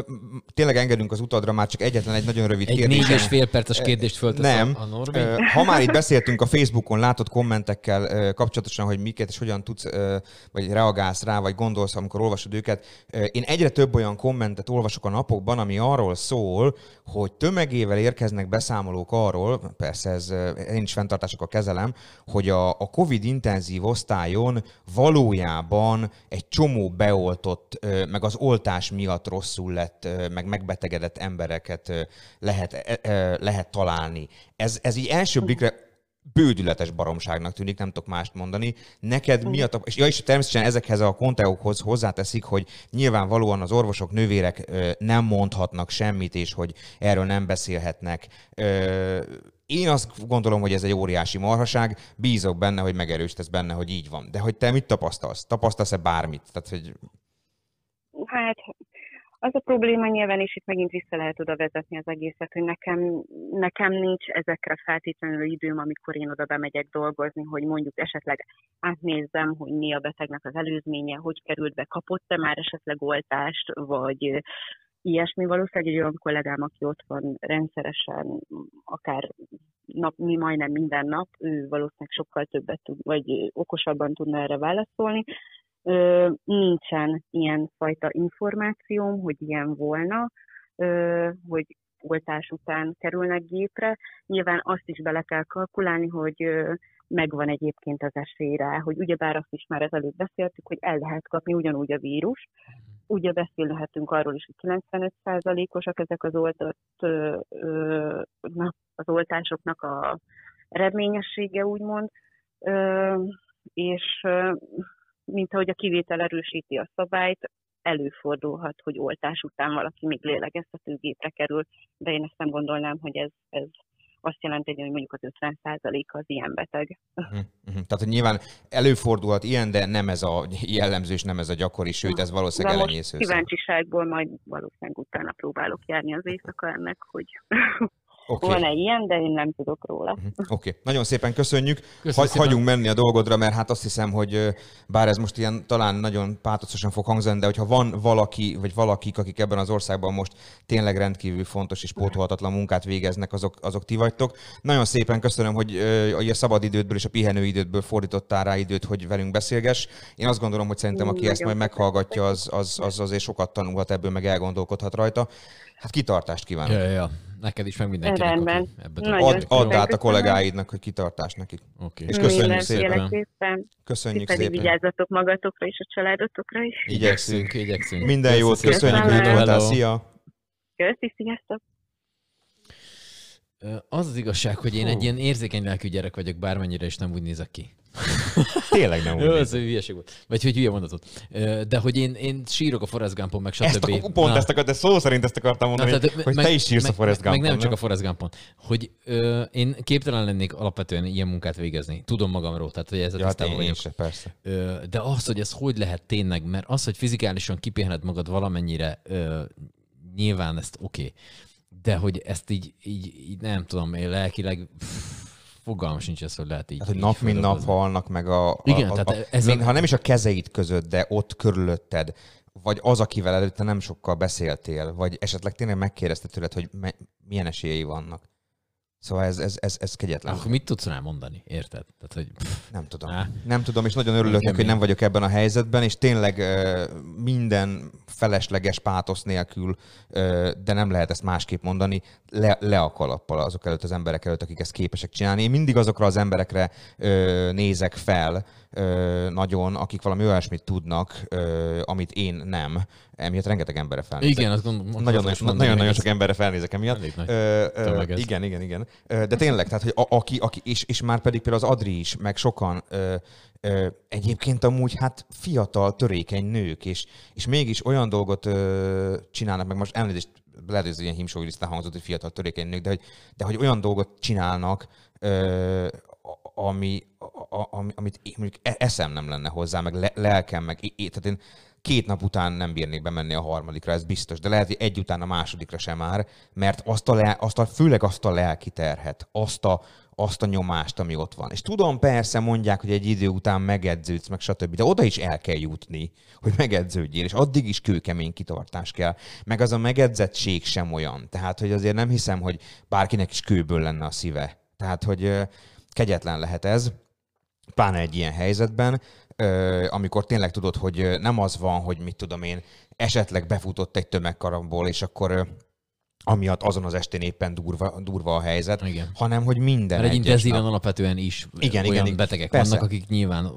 tényleg engedünk az utadra, már csak egyetlen egy nagyon rövid egy kérdés. négy és fél perces kérdést föltesz Nem. a, a Norbi. Ö, Ha már itt beszéltünk a Facebookon látott kommentekkel ö, kapcsolatosan, hogy miket és hogyan tudsz, ö, vagy reagálsz rá, vagy gondolsz, amikor olvasod őket, ö, én egyre több olyan kommentet olvasok a napokban, ami arról szól, hogy tömegével érkeznek beszámolók arról, persze ez ö, én is fenntartásokkal kezelem, hogy a, a COVID intenzív osztályon valójában egy csomó beoltott, meg az oltás miatt rosszul lett, meg megbetegedett embereket lehet, ö, ö, lehet találni. Ez, ez így első blikre bődületes baromságnak tűnik, nem tudok mást mondani. Neked mi a tap- és, ja, és természetesen ezekhez a konteókhoz hozzáteszik, hogy nyilvánvalóan az orvosok, nővérek nem mondhatnak semmit, és hogy erről nem beszélhetnek. Én azt gondolom, hogy ez egy óriási marhaság, bízok benne, hogy megerősítesz benne, hogy így van. De hogy te mit tapasztalsz? Tapasztalsz-e bármit? Tehát, hogy Hát az a probléma nyilván, és itt megint vissza lehet oda vezetni az egészet, hogy nekem, nekem nincs ezekre feltétlenül időm, amikor én oda bemegyek dolgozni, hogy mondjuk esetleg átnézzem, hogy mi a betegnek az előzménye, hogy került be, kapott-e már esetleg oltást, vagy ilyesmi. Valószínűleg egy olyan kollégám, aki ott van rendszeresen, akár nap, mi majdnem minden nap, ő valószínűleg sokkal többet tud, vagy okosabban tudna erre válaszolni. Ö, nincsen ilyen fajta információm, hogy ilyen volna, ö, hogy oltás után kerülnek gépre. Nyilván azt is bele kell kalkulálni, hogy ö, megvan egyébként az esély hogy ugyebár azt is már ezelőtt beszéltük, hogy el lehet kapni ugyanúgy a vírus. Ugye beszélhetünk arról is, hogy 95%-osak ezek az oltott, ö, ö, az oltásoknak a eredményessége, úgymond. Ö, és ö, mint ahogy a kivétel erősíti a szabályt, előfordulhat, hogy oltás után valaki még lélegeztetőgépre kerül, de én ezt nem gondolnám, hogy ez, ez azt jelenti, hogy mondjuk az 50% az ilyen beteg. Uh-huh, uh-huh. Tehát, nyilván előfordulhat ilyen, de nem ez a jellemző, és nem ez a gyakori, sőt, ez valószínűleg most elenyésző. kíváncsiságból majd valószínűleg utána próbálok járni az éjszaka ennek, hogy Oké. van-e ilyen, de én nem tudok róla. Mhm. Oké, okay. nagyon szépen köszönjük. Köszönjük Hagy, szépen. hagyjunk menni a dolgodra, mert hát azt hiszem, hogy bár ez most ilyen talán nagyon pátoszosan fog hangzani, de hogyha van valaki, vagy valakik, akik ebben az országban most tényleg rendkívül fontos és pótolhatatlan munkát végeznek, azok, azok ti vagytok. Nagyon szépen köszönöm, hogy a szabadidődből és a pihenőidődből fordítottál rá időt, hogy velünk beszélgess. Én azt gondolom, hogy szerintem, aki ezt majd meghallgatja, az, az, az azért sokat tanulhat ebből, meg elgondolkodhat rajta. Hát kitartást kívánok. Ja, ja, ja. Neked is, meg mindenkinek, Rendben. Add, add szépen át a kollégáidnak, hogy kitartást nekik. Oké. És köszönjük Mindenféleképpen. Ti Köszönjük pedig szépen. vigyázzatok magatokra és a családotokra is. Igyekszünk. igyekszünk. Minden jót, szépen. köszönjük, hogy itt voltál. Szia! Köszi, sziasztok! Az az igazság, hogy én egy ilyen érzékeny lelkű gyerek vagyok, bármennyire is nem úgy nézek ki. Tényleg nem Jó, úgy ez hülyeség volt. Vagy hogy hülye mondatot. De hogy én, én sírok a Forrest Gumpon, meg stb. Ezt a, pont Na. ezt akart, de szó szerint ezt akartam mondani, Na, hogy, tehát, hogy te is sírsz meg, a Forrest meg, Gumpon. meg nem csak a Forrest Gumpon. Hogy ö, én képtelen lennék alapvetően ilyen munkát végezni. Tudom magamról, tehát hogy ezzel Ja, hát tisztában én, én vagyok. se, persze. Ö, de az, hogy ez hogy lehet tényleg, mert az, hogy fizikálisan kipihened magad valamennyire, ö, nyilván ezt oké. Okay. De hogy ezt így, így, így nem tudom, én lelkileg pff, fogalmam sincs ez, hogy lehet így. Hát, hogy így nap mint nap halnak meg a, a, Igen, a, tehát a, ez még, a- ha nem is a kezeid között, de ott körülötted, vagy az, akivel előtte nem sokkal beszéltél, vagy esetleg tényleg megkérdezte tőled, hogy me, milyen esélyei vannak. Szóval ez, ez, ez, ez kegyetlen. Akkor mit tudsz rá mondani, érted? Tehát, hogy pff, Nem tudom. Á. Nem tudom, és nagyon örülök neki, hogy nem vagyok ebben a helyzetben, és tényleg minden felesleges pátosz nélkül, de nem lehet ezt másképp mondani, le, le a kalappal azok előtt az emberek előtt, akik ezt képesek csinálni. Én mindig azokra az emberekre nézek fel, ö, nagyon, akik valami olyasmit tudnak, ö, amit én nem. Emiatt rengeteg emberre felnézek. igen, azt gondolom, Nagyon, nagyon, mondani, nagyon, nagyon hogy sok emberre felnézek emiatt. Ö, ö, igen, igen, igen. De tényleg, tehát, hogy a, aki, aki és, és már pedig például az Adri is, meg sokan ö, ö, egyébként amúgy hát fiatal, törékeny nők, és, és mégis olyan dolgot ö, csinálnak, meg most elnézést, lehet, hogy ez ilyen himsovilisztán hangzott, hogy fiatal, törékeny nők, de hogy, de hogy olyan dolgot csinálnak, ö, ami, a, a, ami, amit én mondjuk e- eszem nem lenne hozzá, meg le, lelkem, meg é, tehát én két nap után nem bírnék bemenni a harmadikra, ez biztos, de lehet, hogy egy után a másodikra sem már, mert azt a, le, azt a főleg azt a lelki terhet, azt a, azt a nyomást, ami ott van. És tudom, persze mondják, hogy egy idő után megedződsz, meg stb., de oda is el kell jutni, hogy megedződjél, és addig is kőkemény kitartás kell. Meg az a megedzettség sem olyan. Tehát, hogy azért nem hiszem, hogy bárkinek is kőből lenne a szíve. Tehát, hogy kegyetlen lehet ez, pláne egy ilyen helyzetben, amikor tényleg tudod, hogy nem az van, hogy mit tudom én, esetleg befutott egy tömegkaramból, és akkor amiatt azon az estén éppen durva, durva a helyzet, Igen. hanem hogy minden Mert egy intenzíven nap- alapvetően is Igen, olyan igen. betegek Persze. vannak, akik nyilván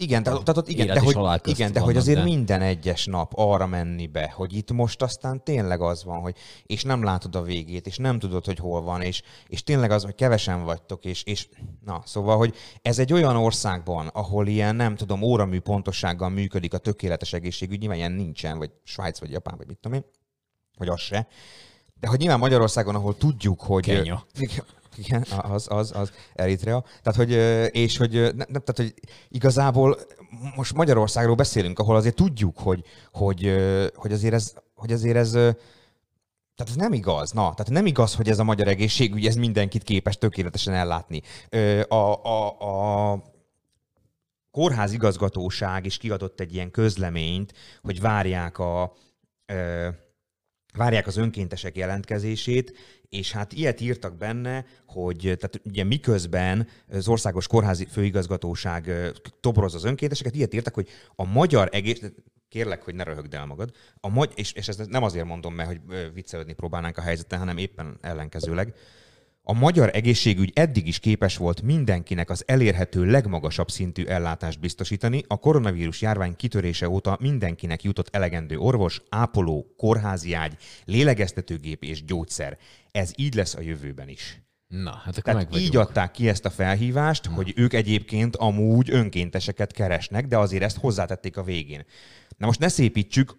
Igen, tehát, tehát ott igen, de hogy, igen, de hogy azért de- minden egyes nap arra menni be, hogy itt most aztán tényleg az van, hogy és nem látod a végét, és nem tudod, hogy hol van, és, és tényleg az, hogy kevesen vagytok, és, és na, szóval, hogy ez egy olyan országban, ahol ilyen, nem tudom, óramű pontossággal működik a tökéletes egészségügy, nyilván ilyen nincsen, vagy Svájc, vagy Japán, vagy mit tudom én, vagy az se, de hogy nyilván Magyarországon, ahol tudjuk, hogy... Kenya. Igen, az, az, az, Eritrea. Tehát, hogy, és hogy, nem, tehát, hogy igazából most Magyarországról beszélünk, ahol azért tudjuk, hogy, hogy, hogy azért ez, hogy azért ez tehát ez nem igaz, na, tehát nem igaz, hogy ez a magyar egészségügy, ez mindenkit képes tökéletesen ellátni. A, a, a kórház igazgatóság is kiadott egy ilyen közleményt, hogy várják a, várják az önkéntesek jelentkezését, és hát ilyet írtak benne, hogy tehát ugye miközben az Országos Kórházi Főigazgatóság toboroz az önkénteseket, ilyet írtak, hogy a magyar egész... Kérlek, hogy ne röhögd el magad. A magy... és, és ezt nem azért mondom, mert hogy viccelődni próbálnánk a helyzeten, hanem éppen ellenkezőleg. A magyar egészségügy eddig is képes volt mindenkinek az elérhető legmagasabb szintű ellátást biztosítani. A koronavírus járvány kitörése óta mindenkinek jutott elegendő orvos, ápoló, kórházi ágy, lélegeztetőgép és gyógyszer. Ez így lesz a jövőben is. Na, hát akkor Tehát így adták ki ezt a felhívást, hogy ők egyébként amúgy önkénteseket keresnek, de azért ezt hozzátették a végén. Na most ne szépítsük,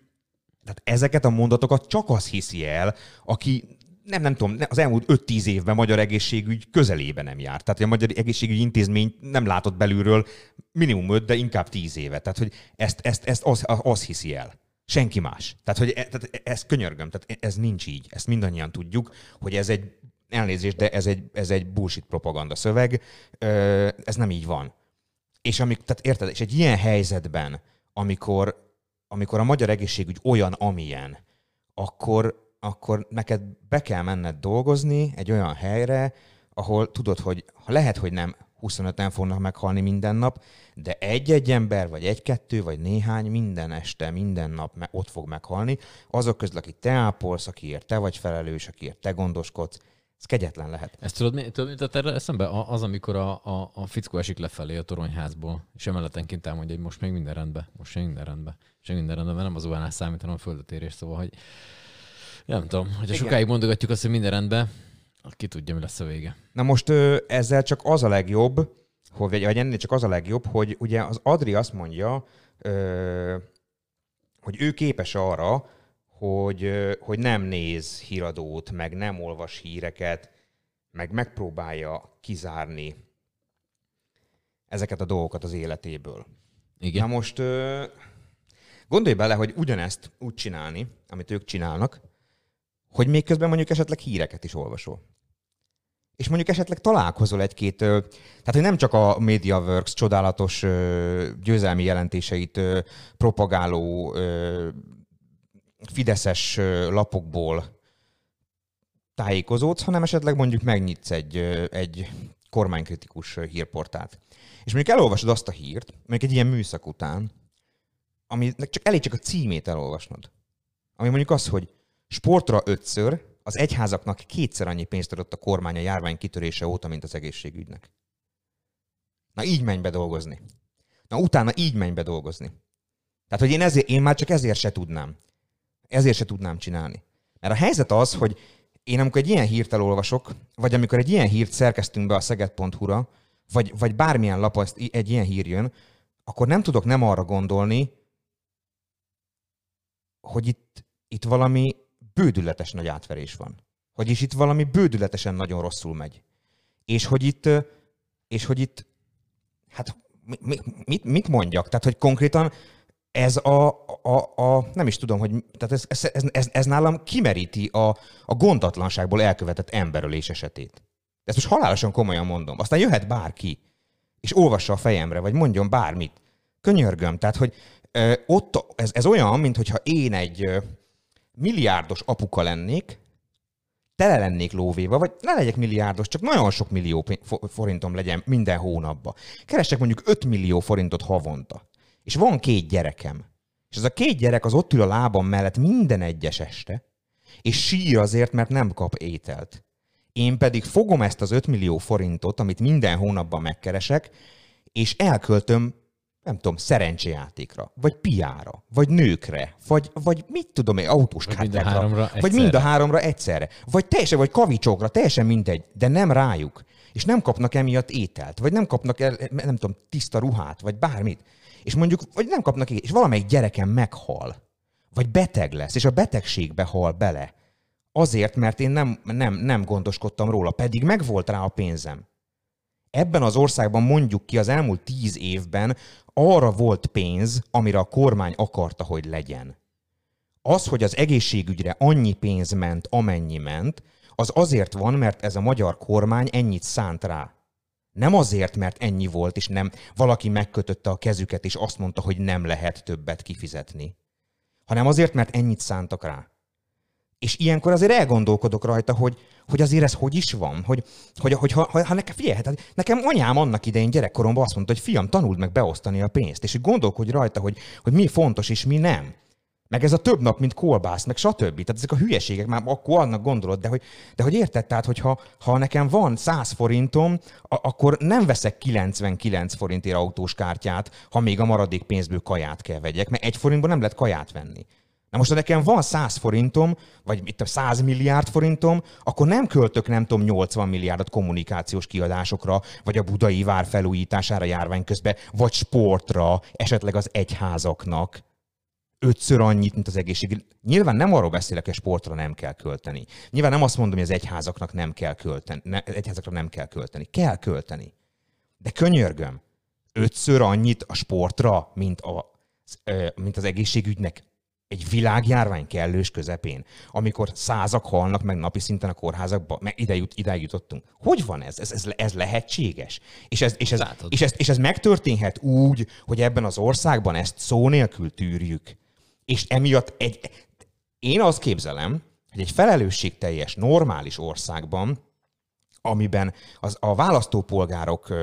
tehát ezeket a mondatokat csak az hiszi el, aki nem, nem tudom, az elmúlt 5-10 évben magyar egészségügy közelébe nem járt. Tehát a magyar egészségügyi intézmény nem látott belülről minimum 5, de inkább 10 éve. Tehát, hogy ezt, ezt, ezt az, az hiszi el. Senki más. Tehát, hogy e, tehát ez könyörgöm, tehát ez nincs így. Ezt mindannyian tudjuk, hogy ez egy elnézést, de ez egy, ez egy bullshit propaganda szöveg. Ez nem így van. És amik, tehát érted, és egy ilyen helyzetben, amikor, amikor a magyar egészségügy olyan, amilyen, akkor, akkor neked be kell menned dolgozni egy olyan helyre, ahol tudod, hogy lehet, hogy nem 25-en fognak meghalni minden nap, de egy-egy ember, vagy egy-kettő, vagy néhány minden este, minden nap ott fog meghalni. Azok közül, akit te ápolsz, akiért te vagy felelős, akiért te gondoskodsz, ez kegyetlen lehet. Ezt tudod, mi, tudod, mit erre eszembe? Az, amikor a, a, a fickó esik lefelé a toronyházból, és emeletenként elmondja, hogy most még minden rendben, most még minden rendben, még minden rendben, mert nem az zuhanás számít, hanem a földetérés, szóval, hogy nem tudom, hogyha Igen. sokáig mondogatjuk azt, hogy minden rendben, ki tudja, mi lesz a vége. Na most ezzel csak az a legjobb, hogy, vagy ennél csak az a legjobb, hogy ugye az Adri azt mondja, hogy ő képes arra, hogy, hogy nem néz híradót, meg nem olvas híreket, meg megpróbálja kizárni ezeket a dolgokat az életéből. Igen. Na most gondolj bele, hogy ugyanezt úgy csinálni, amit ők csinálnak, hogy még közben mondjuk esetleg híreket is olvasol. És mondjuk esetleg találkozol egy-két, tehát hogy nem csak a MediaWorks csodálatos győzelmi jelentéseit propagáló fideszes lapokból tájékozódsz, hanem esetleg mondjuk megnyitsz egy, egy kormánykritikus ö, hírportált. És mondjuk elolvasod azt a hírt, mondjuk egy ilyen műszak után, aminek csak elég csak a címét elolvasnod. Ami mondjuk az, hogy sportra ötször, az egyházaknak kétszer annyi pénzt adott a kormány a járvány kitörése óta, mint az egészségügynek. Na így menj be dolgozni. Na utána így menj be dolgozni. Tehát, hogy én, ezért, én már csak ezért se tudnám. Ezért se tudnám csinálni. Mert a helyzet az, hogy én amikor egy ilyen hírt elolvasok, vagy amikor egy ilyen hírt szerkeztünk be a szeged.hu-ra, vagy, vagy bármilyen lap egy ilyen hír jön, akkor nem tudok nem arra gondolni, hogy itt, itt valami bődületes nagy átverés van. Hogy is itt valami bődületesen nagyon rosszul megy. És hogy itt és hogy itt, hát mi, mi, mit, mit mondjak? Tehát, hogy konkrétan ez a, a, a nem is tudom, hogy tehát ez, ez, ez, ez, nálam kimeríti a, a gondatlanságból elkövetett emberölés esetét. Ezt most halálosan komolyan mondom. Aztán jöhet bárki, és olvassa a fejemre, vagy mondjon bármit. Könyörgöm. Tehát, hogy ö, ott ez, ez olyan, mintha én egy milliárdos apuka lennék, tele lennék lóvéva, vagy ne legyek milliárdos, csak nagyon sok millió forintom legyen minden hónapban. Keresek mondjuk 5 millió forintot havonta. És van két gyerekem. És ez a két gyerek az ott ül a lábam mellett minden egyes este, és sír azért, mert nem kap ételt. Én pedig fogom ezt az 5 millió forintot, amit minden hónapban megkeresek, és elköltöm, nem tudom, szerencsejátékra, vagy piára, vagy nőkre, vagy, vagy mit tudom én, autós Vagy mind a háromra vagy mind a egyszerre. háromra egyszerre, vagy teljesen, vagy kavicsokra, teljesen mindegy, de nem rájuk. És nem kapnak emiatt ételt, vagy nem kapnak el, nem tudom, tiszta ruhát, vagy bármit. És mondjuk, vagy nem kapnak ételt, és valamelyik gyerekem meghal, vagy beteg lesz, és a betegségbe hal bele. Azért, mert én nem, nem, nem gondoskodtam róla, pedig megvolt rá a pénzem. Ebben az országban mondjuk ki az elmúlt tíz évben arra volt pénz, amire a kormány akarta, hogy legyen. Az, hogy az egészségügyre annyi pénz ment, amennyi ment, az azért van, mert ez a magyar kormány ennyit szánt rá. Nem azért, mert ennyi volt, és nem valaki megkötötte a kezüket, és azt mondta, hogy nem lehet többet kifizetni. Hanem azért, mert ennyit szántak rá. És ilyenkor azért elgondolkodok rajta, hogy, hogy azért ez hogy is van, hogy, hogy, hogy ha, ha, nekem, figyelj, hát nekem anyám annak idején gyerekkoromban azt mondta, hogy fiam, tanuld meg beosztani a pénzt, és hogy gondolkodj rajta, hogy, hogy mi fontos és mi nem. Meg ez a több nap, mint kolbász, meg stb. Tehát ezek a hülyeségek már akkor annak gondolod, de hogy, de hogy érted, tehát hogyha ha nekem van 100 forintom, a- akkor nem veszek 99 forintért autós kártyát, ha még a maradék pénzből kaját kell vegyek, mert egy forintból nem lehet kaját venni. Na most, ha nekem van 100 forintom, vagy itt 100 milliárd forintom, akkor nem költök, nem tudom, 80 milliárdot kommunikációs kiadásokra, vagy a budai vár felújítására járvány közben, vagy sportra, esetleg az egyházaknak. Ötször annyit, mint az egészség. Nyilván nem arról beszélek, hogy sportra nem kell költeni. Nyilván nem azt mondom, hogy az egyházaknak nem kell költeni. Ne, egyházakra nem kell költeni. Kell költeni. De könyörgöm, ötször annyit a sportra, mint, a, mint az egészségügynek egy világjárvány kellős közepén, amikor százak halnak meg napi szinten a kórházakba, meg ide, jut, ide jutottunk. Hogy van ez? Ez, ez, ez lehetséges? És ez, és, ez, Látod. és, ez, és ez megtörténhet úgy, hogy ebben az országban ezt szó nélkül tűrjük. És emiatt egy... Én azt képzelem, hogy egy felelősségteljes, normális országban, amiben az, a választópolgárok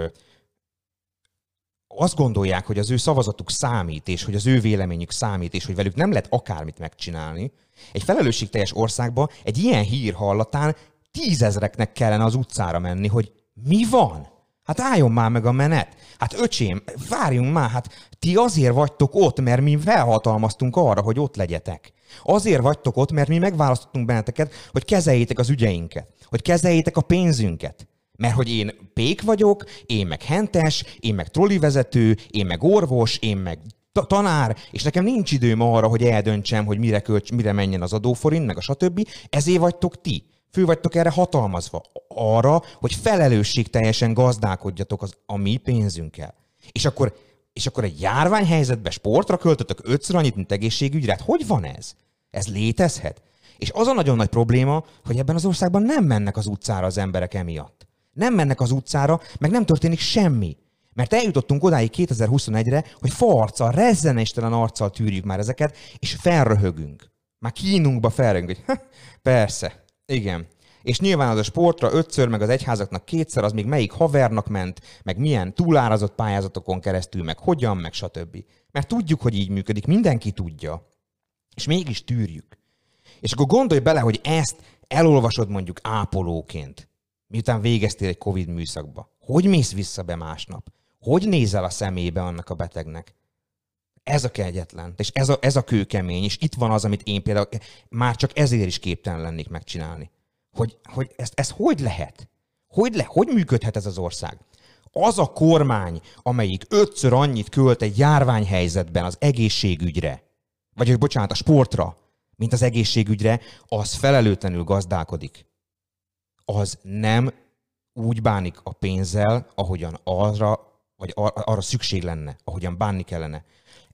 azt gondolják, hogy az ő szavazatuk számít, és hogy az ő véleményük számít, és hogy velük nem lehet akármit megcsinálni, egy felelősségteljes országban egy ilyen hír hallatán tízezreknek kellene az utcára menni, hogy mi van? Hát álljon már meg a menet. Hát öcsém, várjunk már, hát ti azért vagytok ott, mert mi felhatalmaztunk arra, hogy ott legyetek. Azért vagytok ott, mert mi megválasztottunk benneteket, hogy kezeljétek az ügyeinket, hogy kezeljétek a pénzünket. Mert hogy én pék vagyok, én meg hentes, én meg trollivezető, én meg orvos, én meg ta- tanár, és nekem nincs időm arra, hogy eldöntsem, hogy mire, költs, mire menjen az adóforint, meg a stb. Ezért vagytok ti. Fő vagytok erre hatalmazva. Arra, hogy felelősségteljesen gazdálkodjatok az, a mi pénzünkkel. És akkor, és akkor egy járványhelyzetben sportra költötök ötször annyit, mint egészségügyre. Hát hogy van ez? Ez létezhet? És az a nagyon nagy probléma, hogy ebben az országban nem mennek az utcára az emberek emiatt. Nem mennek az utcára, meg nem történik semmi. Mert eljutottunk odáig 2021-re, hogy farccal, rezzenéstelen arccal tűrjük már ezeket, és felröhögünk. Már kínunkba felröhögünk, hogy "Ha, persze, igen. És nyilván az a sportra ötször, meg az egyházaknak kétszer, az még melyik havernak ment, meg milyen túlárazott pályázatokon keresztül, meg hogyan, meg stb. Mert tudjuk, hogy így működik, mindenki tudja. És mégis tűrjük. És akkor gondolj bele, hogy ezt elolvasod mondjuk ápolóként, miután végeztél egy Covid műszakba. Hogy mész vissza be másnap? Hogy nézel a szemébe annak a betegnek? Ez a kegyetlen, és ez a, ez a kőkemény, és itt van az, amit én például már csak ezért is képtelen lennék megcsinálni. Hogy, hogy ezt, ez hogy lehet? Hogy, le, hogy működhet ez az ország? Az a kormány, amelyik ötször annyit költ egy járványhelyzetben az egészségügyre, vagy hogy bocsánat, a sportra, mint az egészségügyre, az felelőtlenül gazdálkodik. Az nem úgy bánik a pénzzel, ahogyan arra, vagy ar- arra szükség lenne, ahogyan bánni kellene.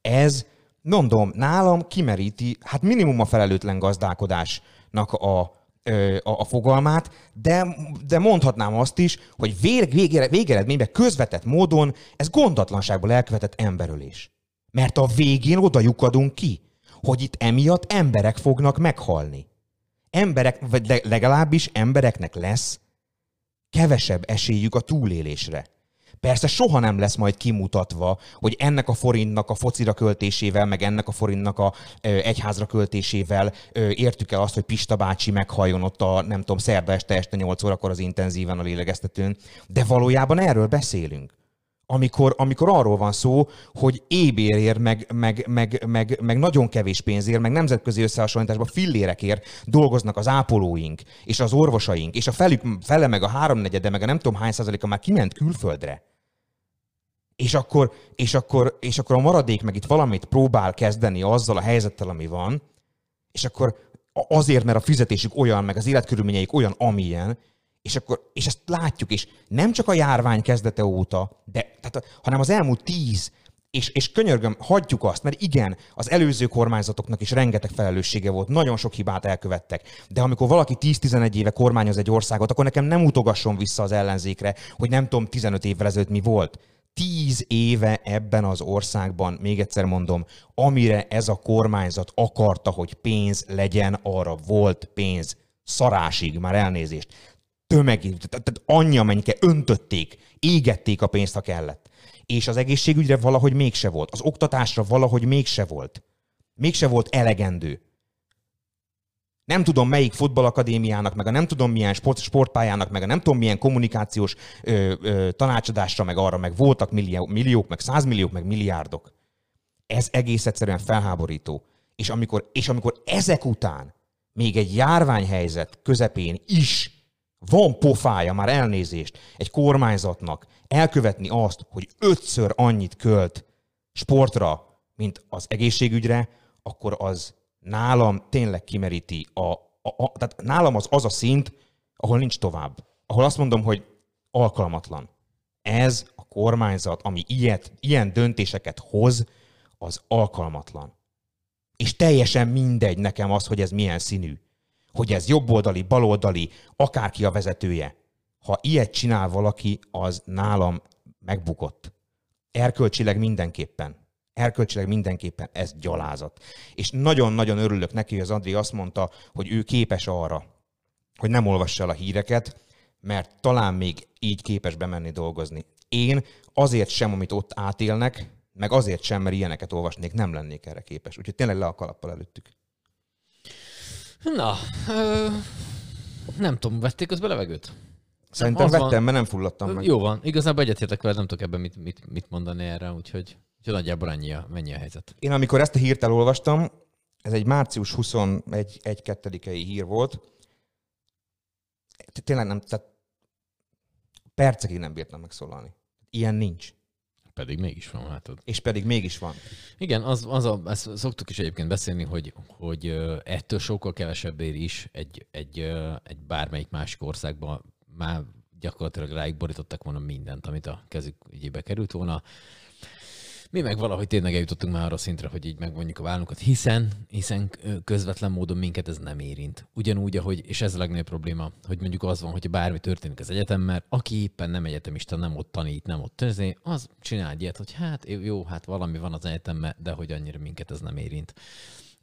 Ez, mondom, nálam kimeríti, hát minimum a felelőtlen gazdálkodásnak a, a, a fogalmát, de, de mondhatnám azt is, hogy vég, végére, végeredményben közvetett módon ez gondatlanságból elkövetett emberölés. Mert a végén oda lyukadunk ki, hogy itt emiatt emberek fognak meghalni. Emberek, vagy le- legalábbis embereknek lesz kevesebb esélyük a túlélésre. Persze soha nem lesz majd kimutatva, hogy ennek a forintnak a focira költésével, meg ennek a forintnak a ö, egyházra költésével ö, értük el azt, hogy Pista bácsi meghalljon ott a, nem tudom, szerda este este 8 órakor az intenzíven a lélegeztetőn. De valójában erről beszélünk. Amikor, amikor arról van szó, hogy ébérért, meg, meg, meg, meg, meg nagyon kevés pénzért, meg nemzetközi összehasonlításban fillérekért dolgoznak az ápolóink, és az orvosaink, és a felük, fele, meg a háromnegyede, meg a nem tudom hány százaléka már kiment külföldre. És akkor, és, akkor, és akkor a maradék meg itt valamit próbál kezdeni azzal a helyzettel, ami van, és akkor azért, mert a fizetésük olyan, meg az életkörülményeik olyan, amilyen, és, akkor, és ezt látjuk, és nem csak a járvány kezdete óta, de, tehát, hanem az elmúlt tíz, és, és könyörgöm, hagyjuk azt, mert igen, az előző kormányzatoknak is rengeteg felelőssége volt, nagyon sok hibát elkövettek. De amikor valaki 10-11 éve kormányoz egy országot, akkor nekem nem utogasson vissza az ellenzékre, hogy nem tudom 15 évvel ezelőtt mi volt. Tíz éve ebben az országban, még egyszer mondom, amire ez a kormányzat akarta, hogy pénz legyen, arra volt pénz. Szarásig, már elnézést. Tömegig, tehát tehát annyi amennyike öntötték, égették a pénzt, ha kellett. És az egészségügyre valahogy mégse volt. Az oktatásra valahogy mégse volt. Mégse volt elegendő. Nem tudom melyik futballakadémiának, meg a nem tudom milyen sport, sportpályának, meg a nem tudom milyen kommunikációs ö, ö, tanácsadásra, meg arra, meg voltak millió, milliók, meg százmilliók, meg milliárdok. Ez egész egyszerűen felháborító. És amikor, és amikor ezek után még egy járványhelyzet közepén is van pofája, már elnézést, egy kormányzatnak elkövetni azt, hogy ötször annyit költ sportra, mint az egészségügyre, akkor az nálam tényleg kimeríti a, a, a tehát nálam az az a szint, ahol nincs tovább. Ahol azt mondom, hogy alkalmatlan. Ez a kormányzat, ami ilyet, ilyen döntéseket hoz, az alkalmatlan. És teljesen mindegy nekem az, hogy ez milyen színű. Hogy ez jobboldali, baloldali, akárki a vezetője. Ha ilyet csinál valaki, az nálam megbukott. Erkölcsileg mindenképpen. Erkölcsileg mindenképpen ez gyalázat. És nagyon-nagyon örülök neki, hogy az Andri azt mondta, hogy ő képes arra, hogy nem olvassa el a híreket, mert talán még így képes bemenni dolgozni. Én azért sem, amit ott átélnek, meg azért sem, mert ilyeneket olvasnék, nem lennék erre képes. Úgyhogy tényleg le a kalappal előttük. Na, ö, nem tudom, vették közben levegőt? Szerintem az van- vettem, mert nem fulladtam meg. Jó van, igazából egyetértek vele, nem tudok ebben mit, mit, mit mondani erre, úgyhogy, úgyhogy nagyjából ennyi a, mennyi a helyzet. Én amikor ezt a hírt elolvastam, ez egy március 21-2-i hír volt, tényleg nem, tehát percekig nem bírtam megszólalni. Ilyen nincs. Pedig mégis van, látod. És pedig mégis van. Igen, az, az a, ezt szoktuk is egyébként beszélni, hogy, hogy ettől sokkal kevesebbért is egy, egy, egy bármelyik másik országban már gyakorlatilag ráig borítottak volna mindent, amit a kezük ügyébe került volna. Mi meg valahogy tényleg eljutottunk már arra szintre, hogy így megvonjuk a vállunkat, hiszen, hiszen közvetlen módon minket ez nem érint. Ugyanúgy, ahogy, és ez a legnagyobb probléma, hogy mondjuk az van, hogy bármi történik az egyetemmel, aki éppen nem egyetemista, nem ott tanít, nem ott tözé, az csinál ilyet, hogy hát jó, hát valami van az egyetemmel, de hogy annyira minket ez nem érint.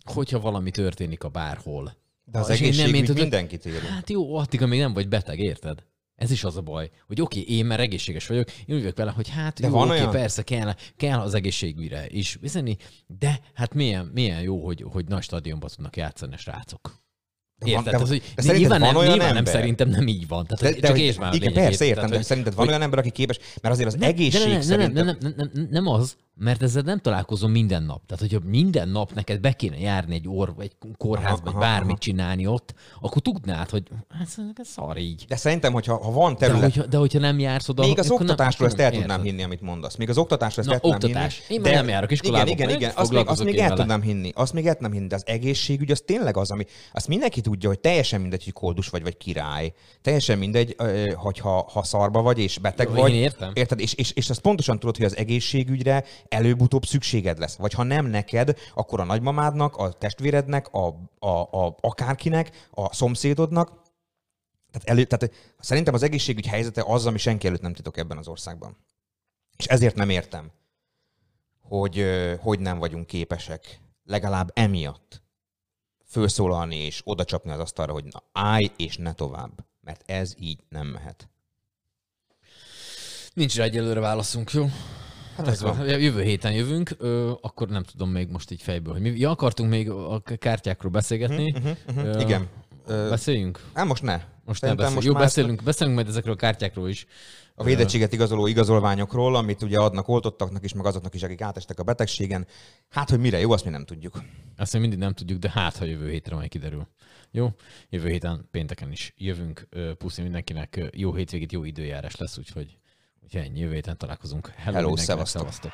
Hogyha valami történik a bárhol. De az és én nem egészségügy érted, mindenkit érint. Hát jó, addig, amíg nem vagy beteg, érted? Ez is az a baj, hogy oké, én már egészséges vagyok, én úgy vagyok vele, hogy hát De jó, van oké, olyan? persze kell, kell az egészségügyre is viszeni, de hát milyen, milyen jó, hogy, hogy nagy stadionban tudnak játszani a srácok. De van- de- de szerinted nyilván, nem, olyan nyilván nem ember? szerintem nem így van. Tehát, De, de, csak hogy- értsd már igen, lényegét. persze, értem, Tehát, de hogy- szerinted van hogy- olyan ember, aki képes, mert azért az nem, egészség de nem, nem, szerintem... nem, nem, nem, nem, nem az, mert ezzel nem találkozom minden nap. Tehát, hogyha minden nap neked be kéne járni egy orv, egy kórházba, vagy bármit aha. csinálni ott, akkor tudnád, hogy ez, ez szar így. De szerintem, hogyha ha van De terület, hogyha, de hogyha nem jársz oda, Még az nem- oktatásról akkor ezt el nem tudnám hinni, amit mondasz. Még az oktatásról ezt Na, el tudnám oktatás. hinni. Én már nem járok iskolába, Igen, igen, igen. Azt még, azt még el vele. tudnám hinni. Azt még el tudnám hinni. De az egészségügy az tényleg az, ami... Azt mindenki tudja, hogy teljesen mindegy, hogy koldus vagy, vagy király. Teljesen mindegy, hogyha ha szarba vagy és beteg Jó, vagy. értem. Érted? És, és, és azt pontosan tudod, hogy az egészségügyre előbb-utóbb szükséged lesz. Vagy ha nem neked, akkor a nagymamádnak, a testvérednek, a, a, a akárkinek, a szomszédodnak, tehát, elő, tehát szerintem az egészségügy helyzete az, ami senki előtt nem titok ebben az országban. És ezért nem értem, hogy hogy nem vagyunk képesek legalább emiatt fölszólalni és oda csapni az asztalra, hogy na, állj és ne tovább. Mert ez így nem mehet. Nincs rá egyelőre válaszunk, jó? Hát ez van. Jövő héten jövünk, ö, akkor nem tudom még most így fejből, hogy mi ja, akartunk még a kártyákról beszélgetni. Ö, Igen. Ö, Beszéljünk? Hát most ne. Most nem beszéljünk. most Jó, már beszélünk, beszélünk majd ezekről a kártyákról is. A védettséget igazoló igazolványokról, amit ugye adnak oltottaknak is, meg azoknak is, akik átestek a betegségen. Hát, hogy mire jó, azt mi nem tudjuk. Azt még mindig nem tudjuk, de hát, ha jövő hétre majd kiderül. Jó? Jövő héten pénteken is jövünk. Puszi mindenkinek. Jó hétvégét, jó időjárás lesz, úgyhogy, úgyhogy ennyi. Jövő héten találkozunk. Hello, Hello, szevasztok. szevasztok.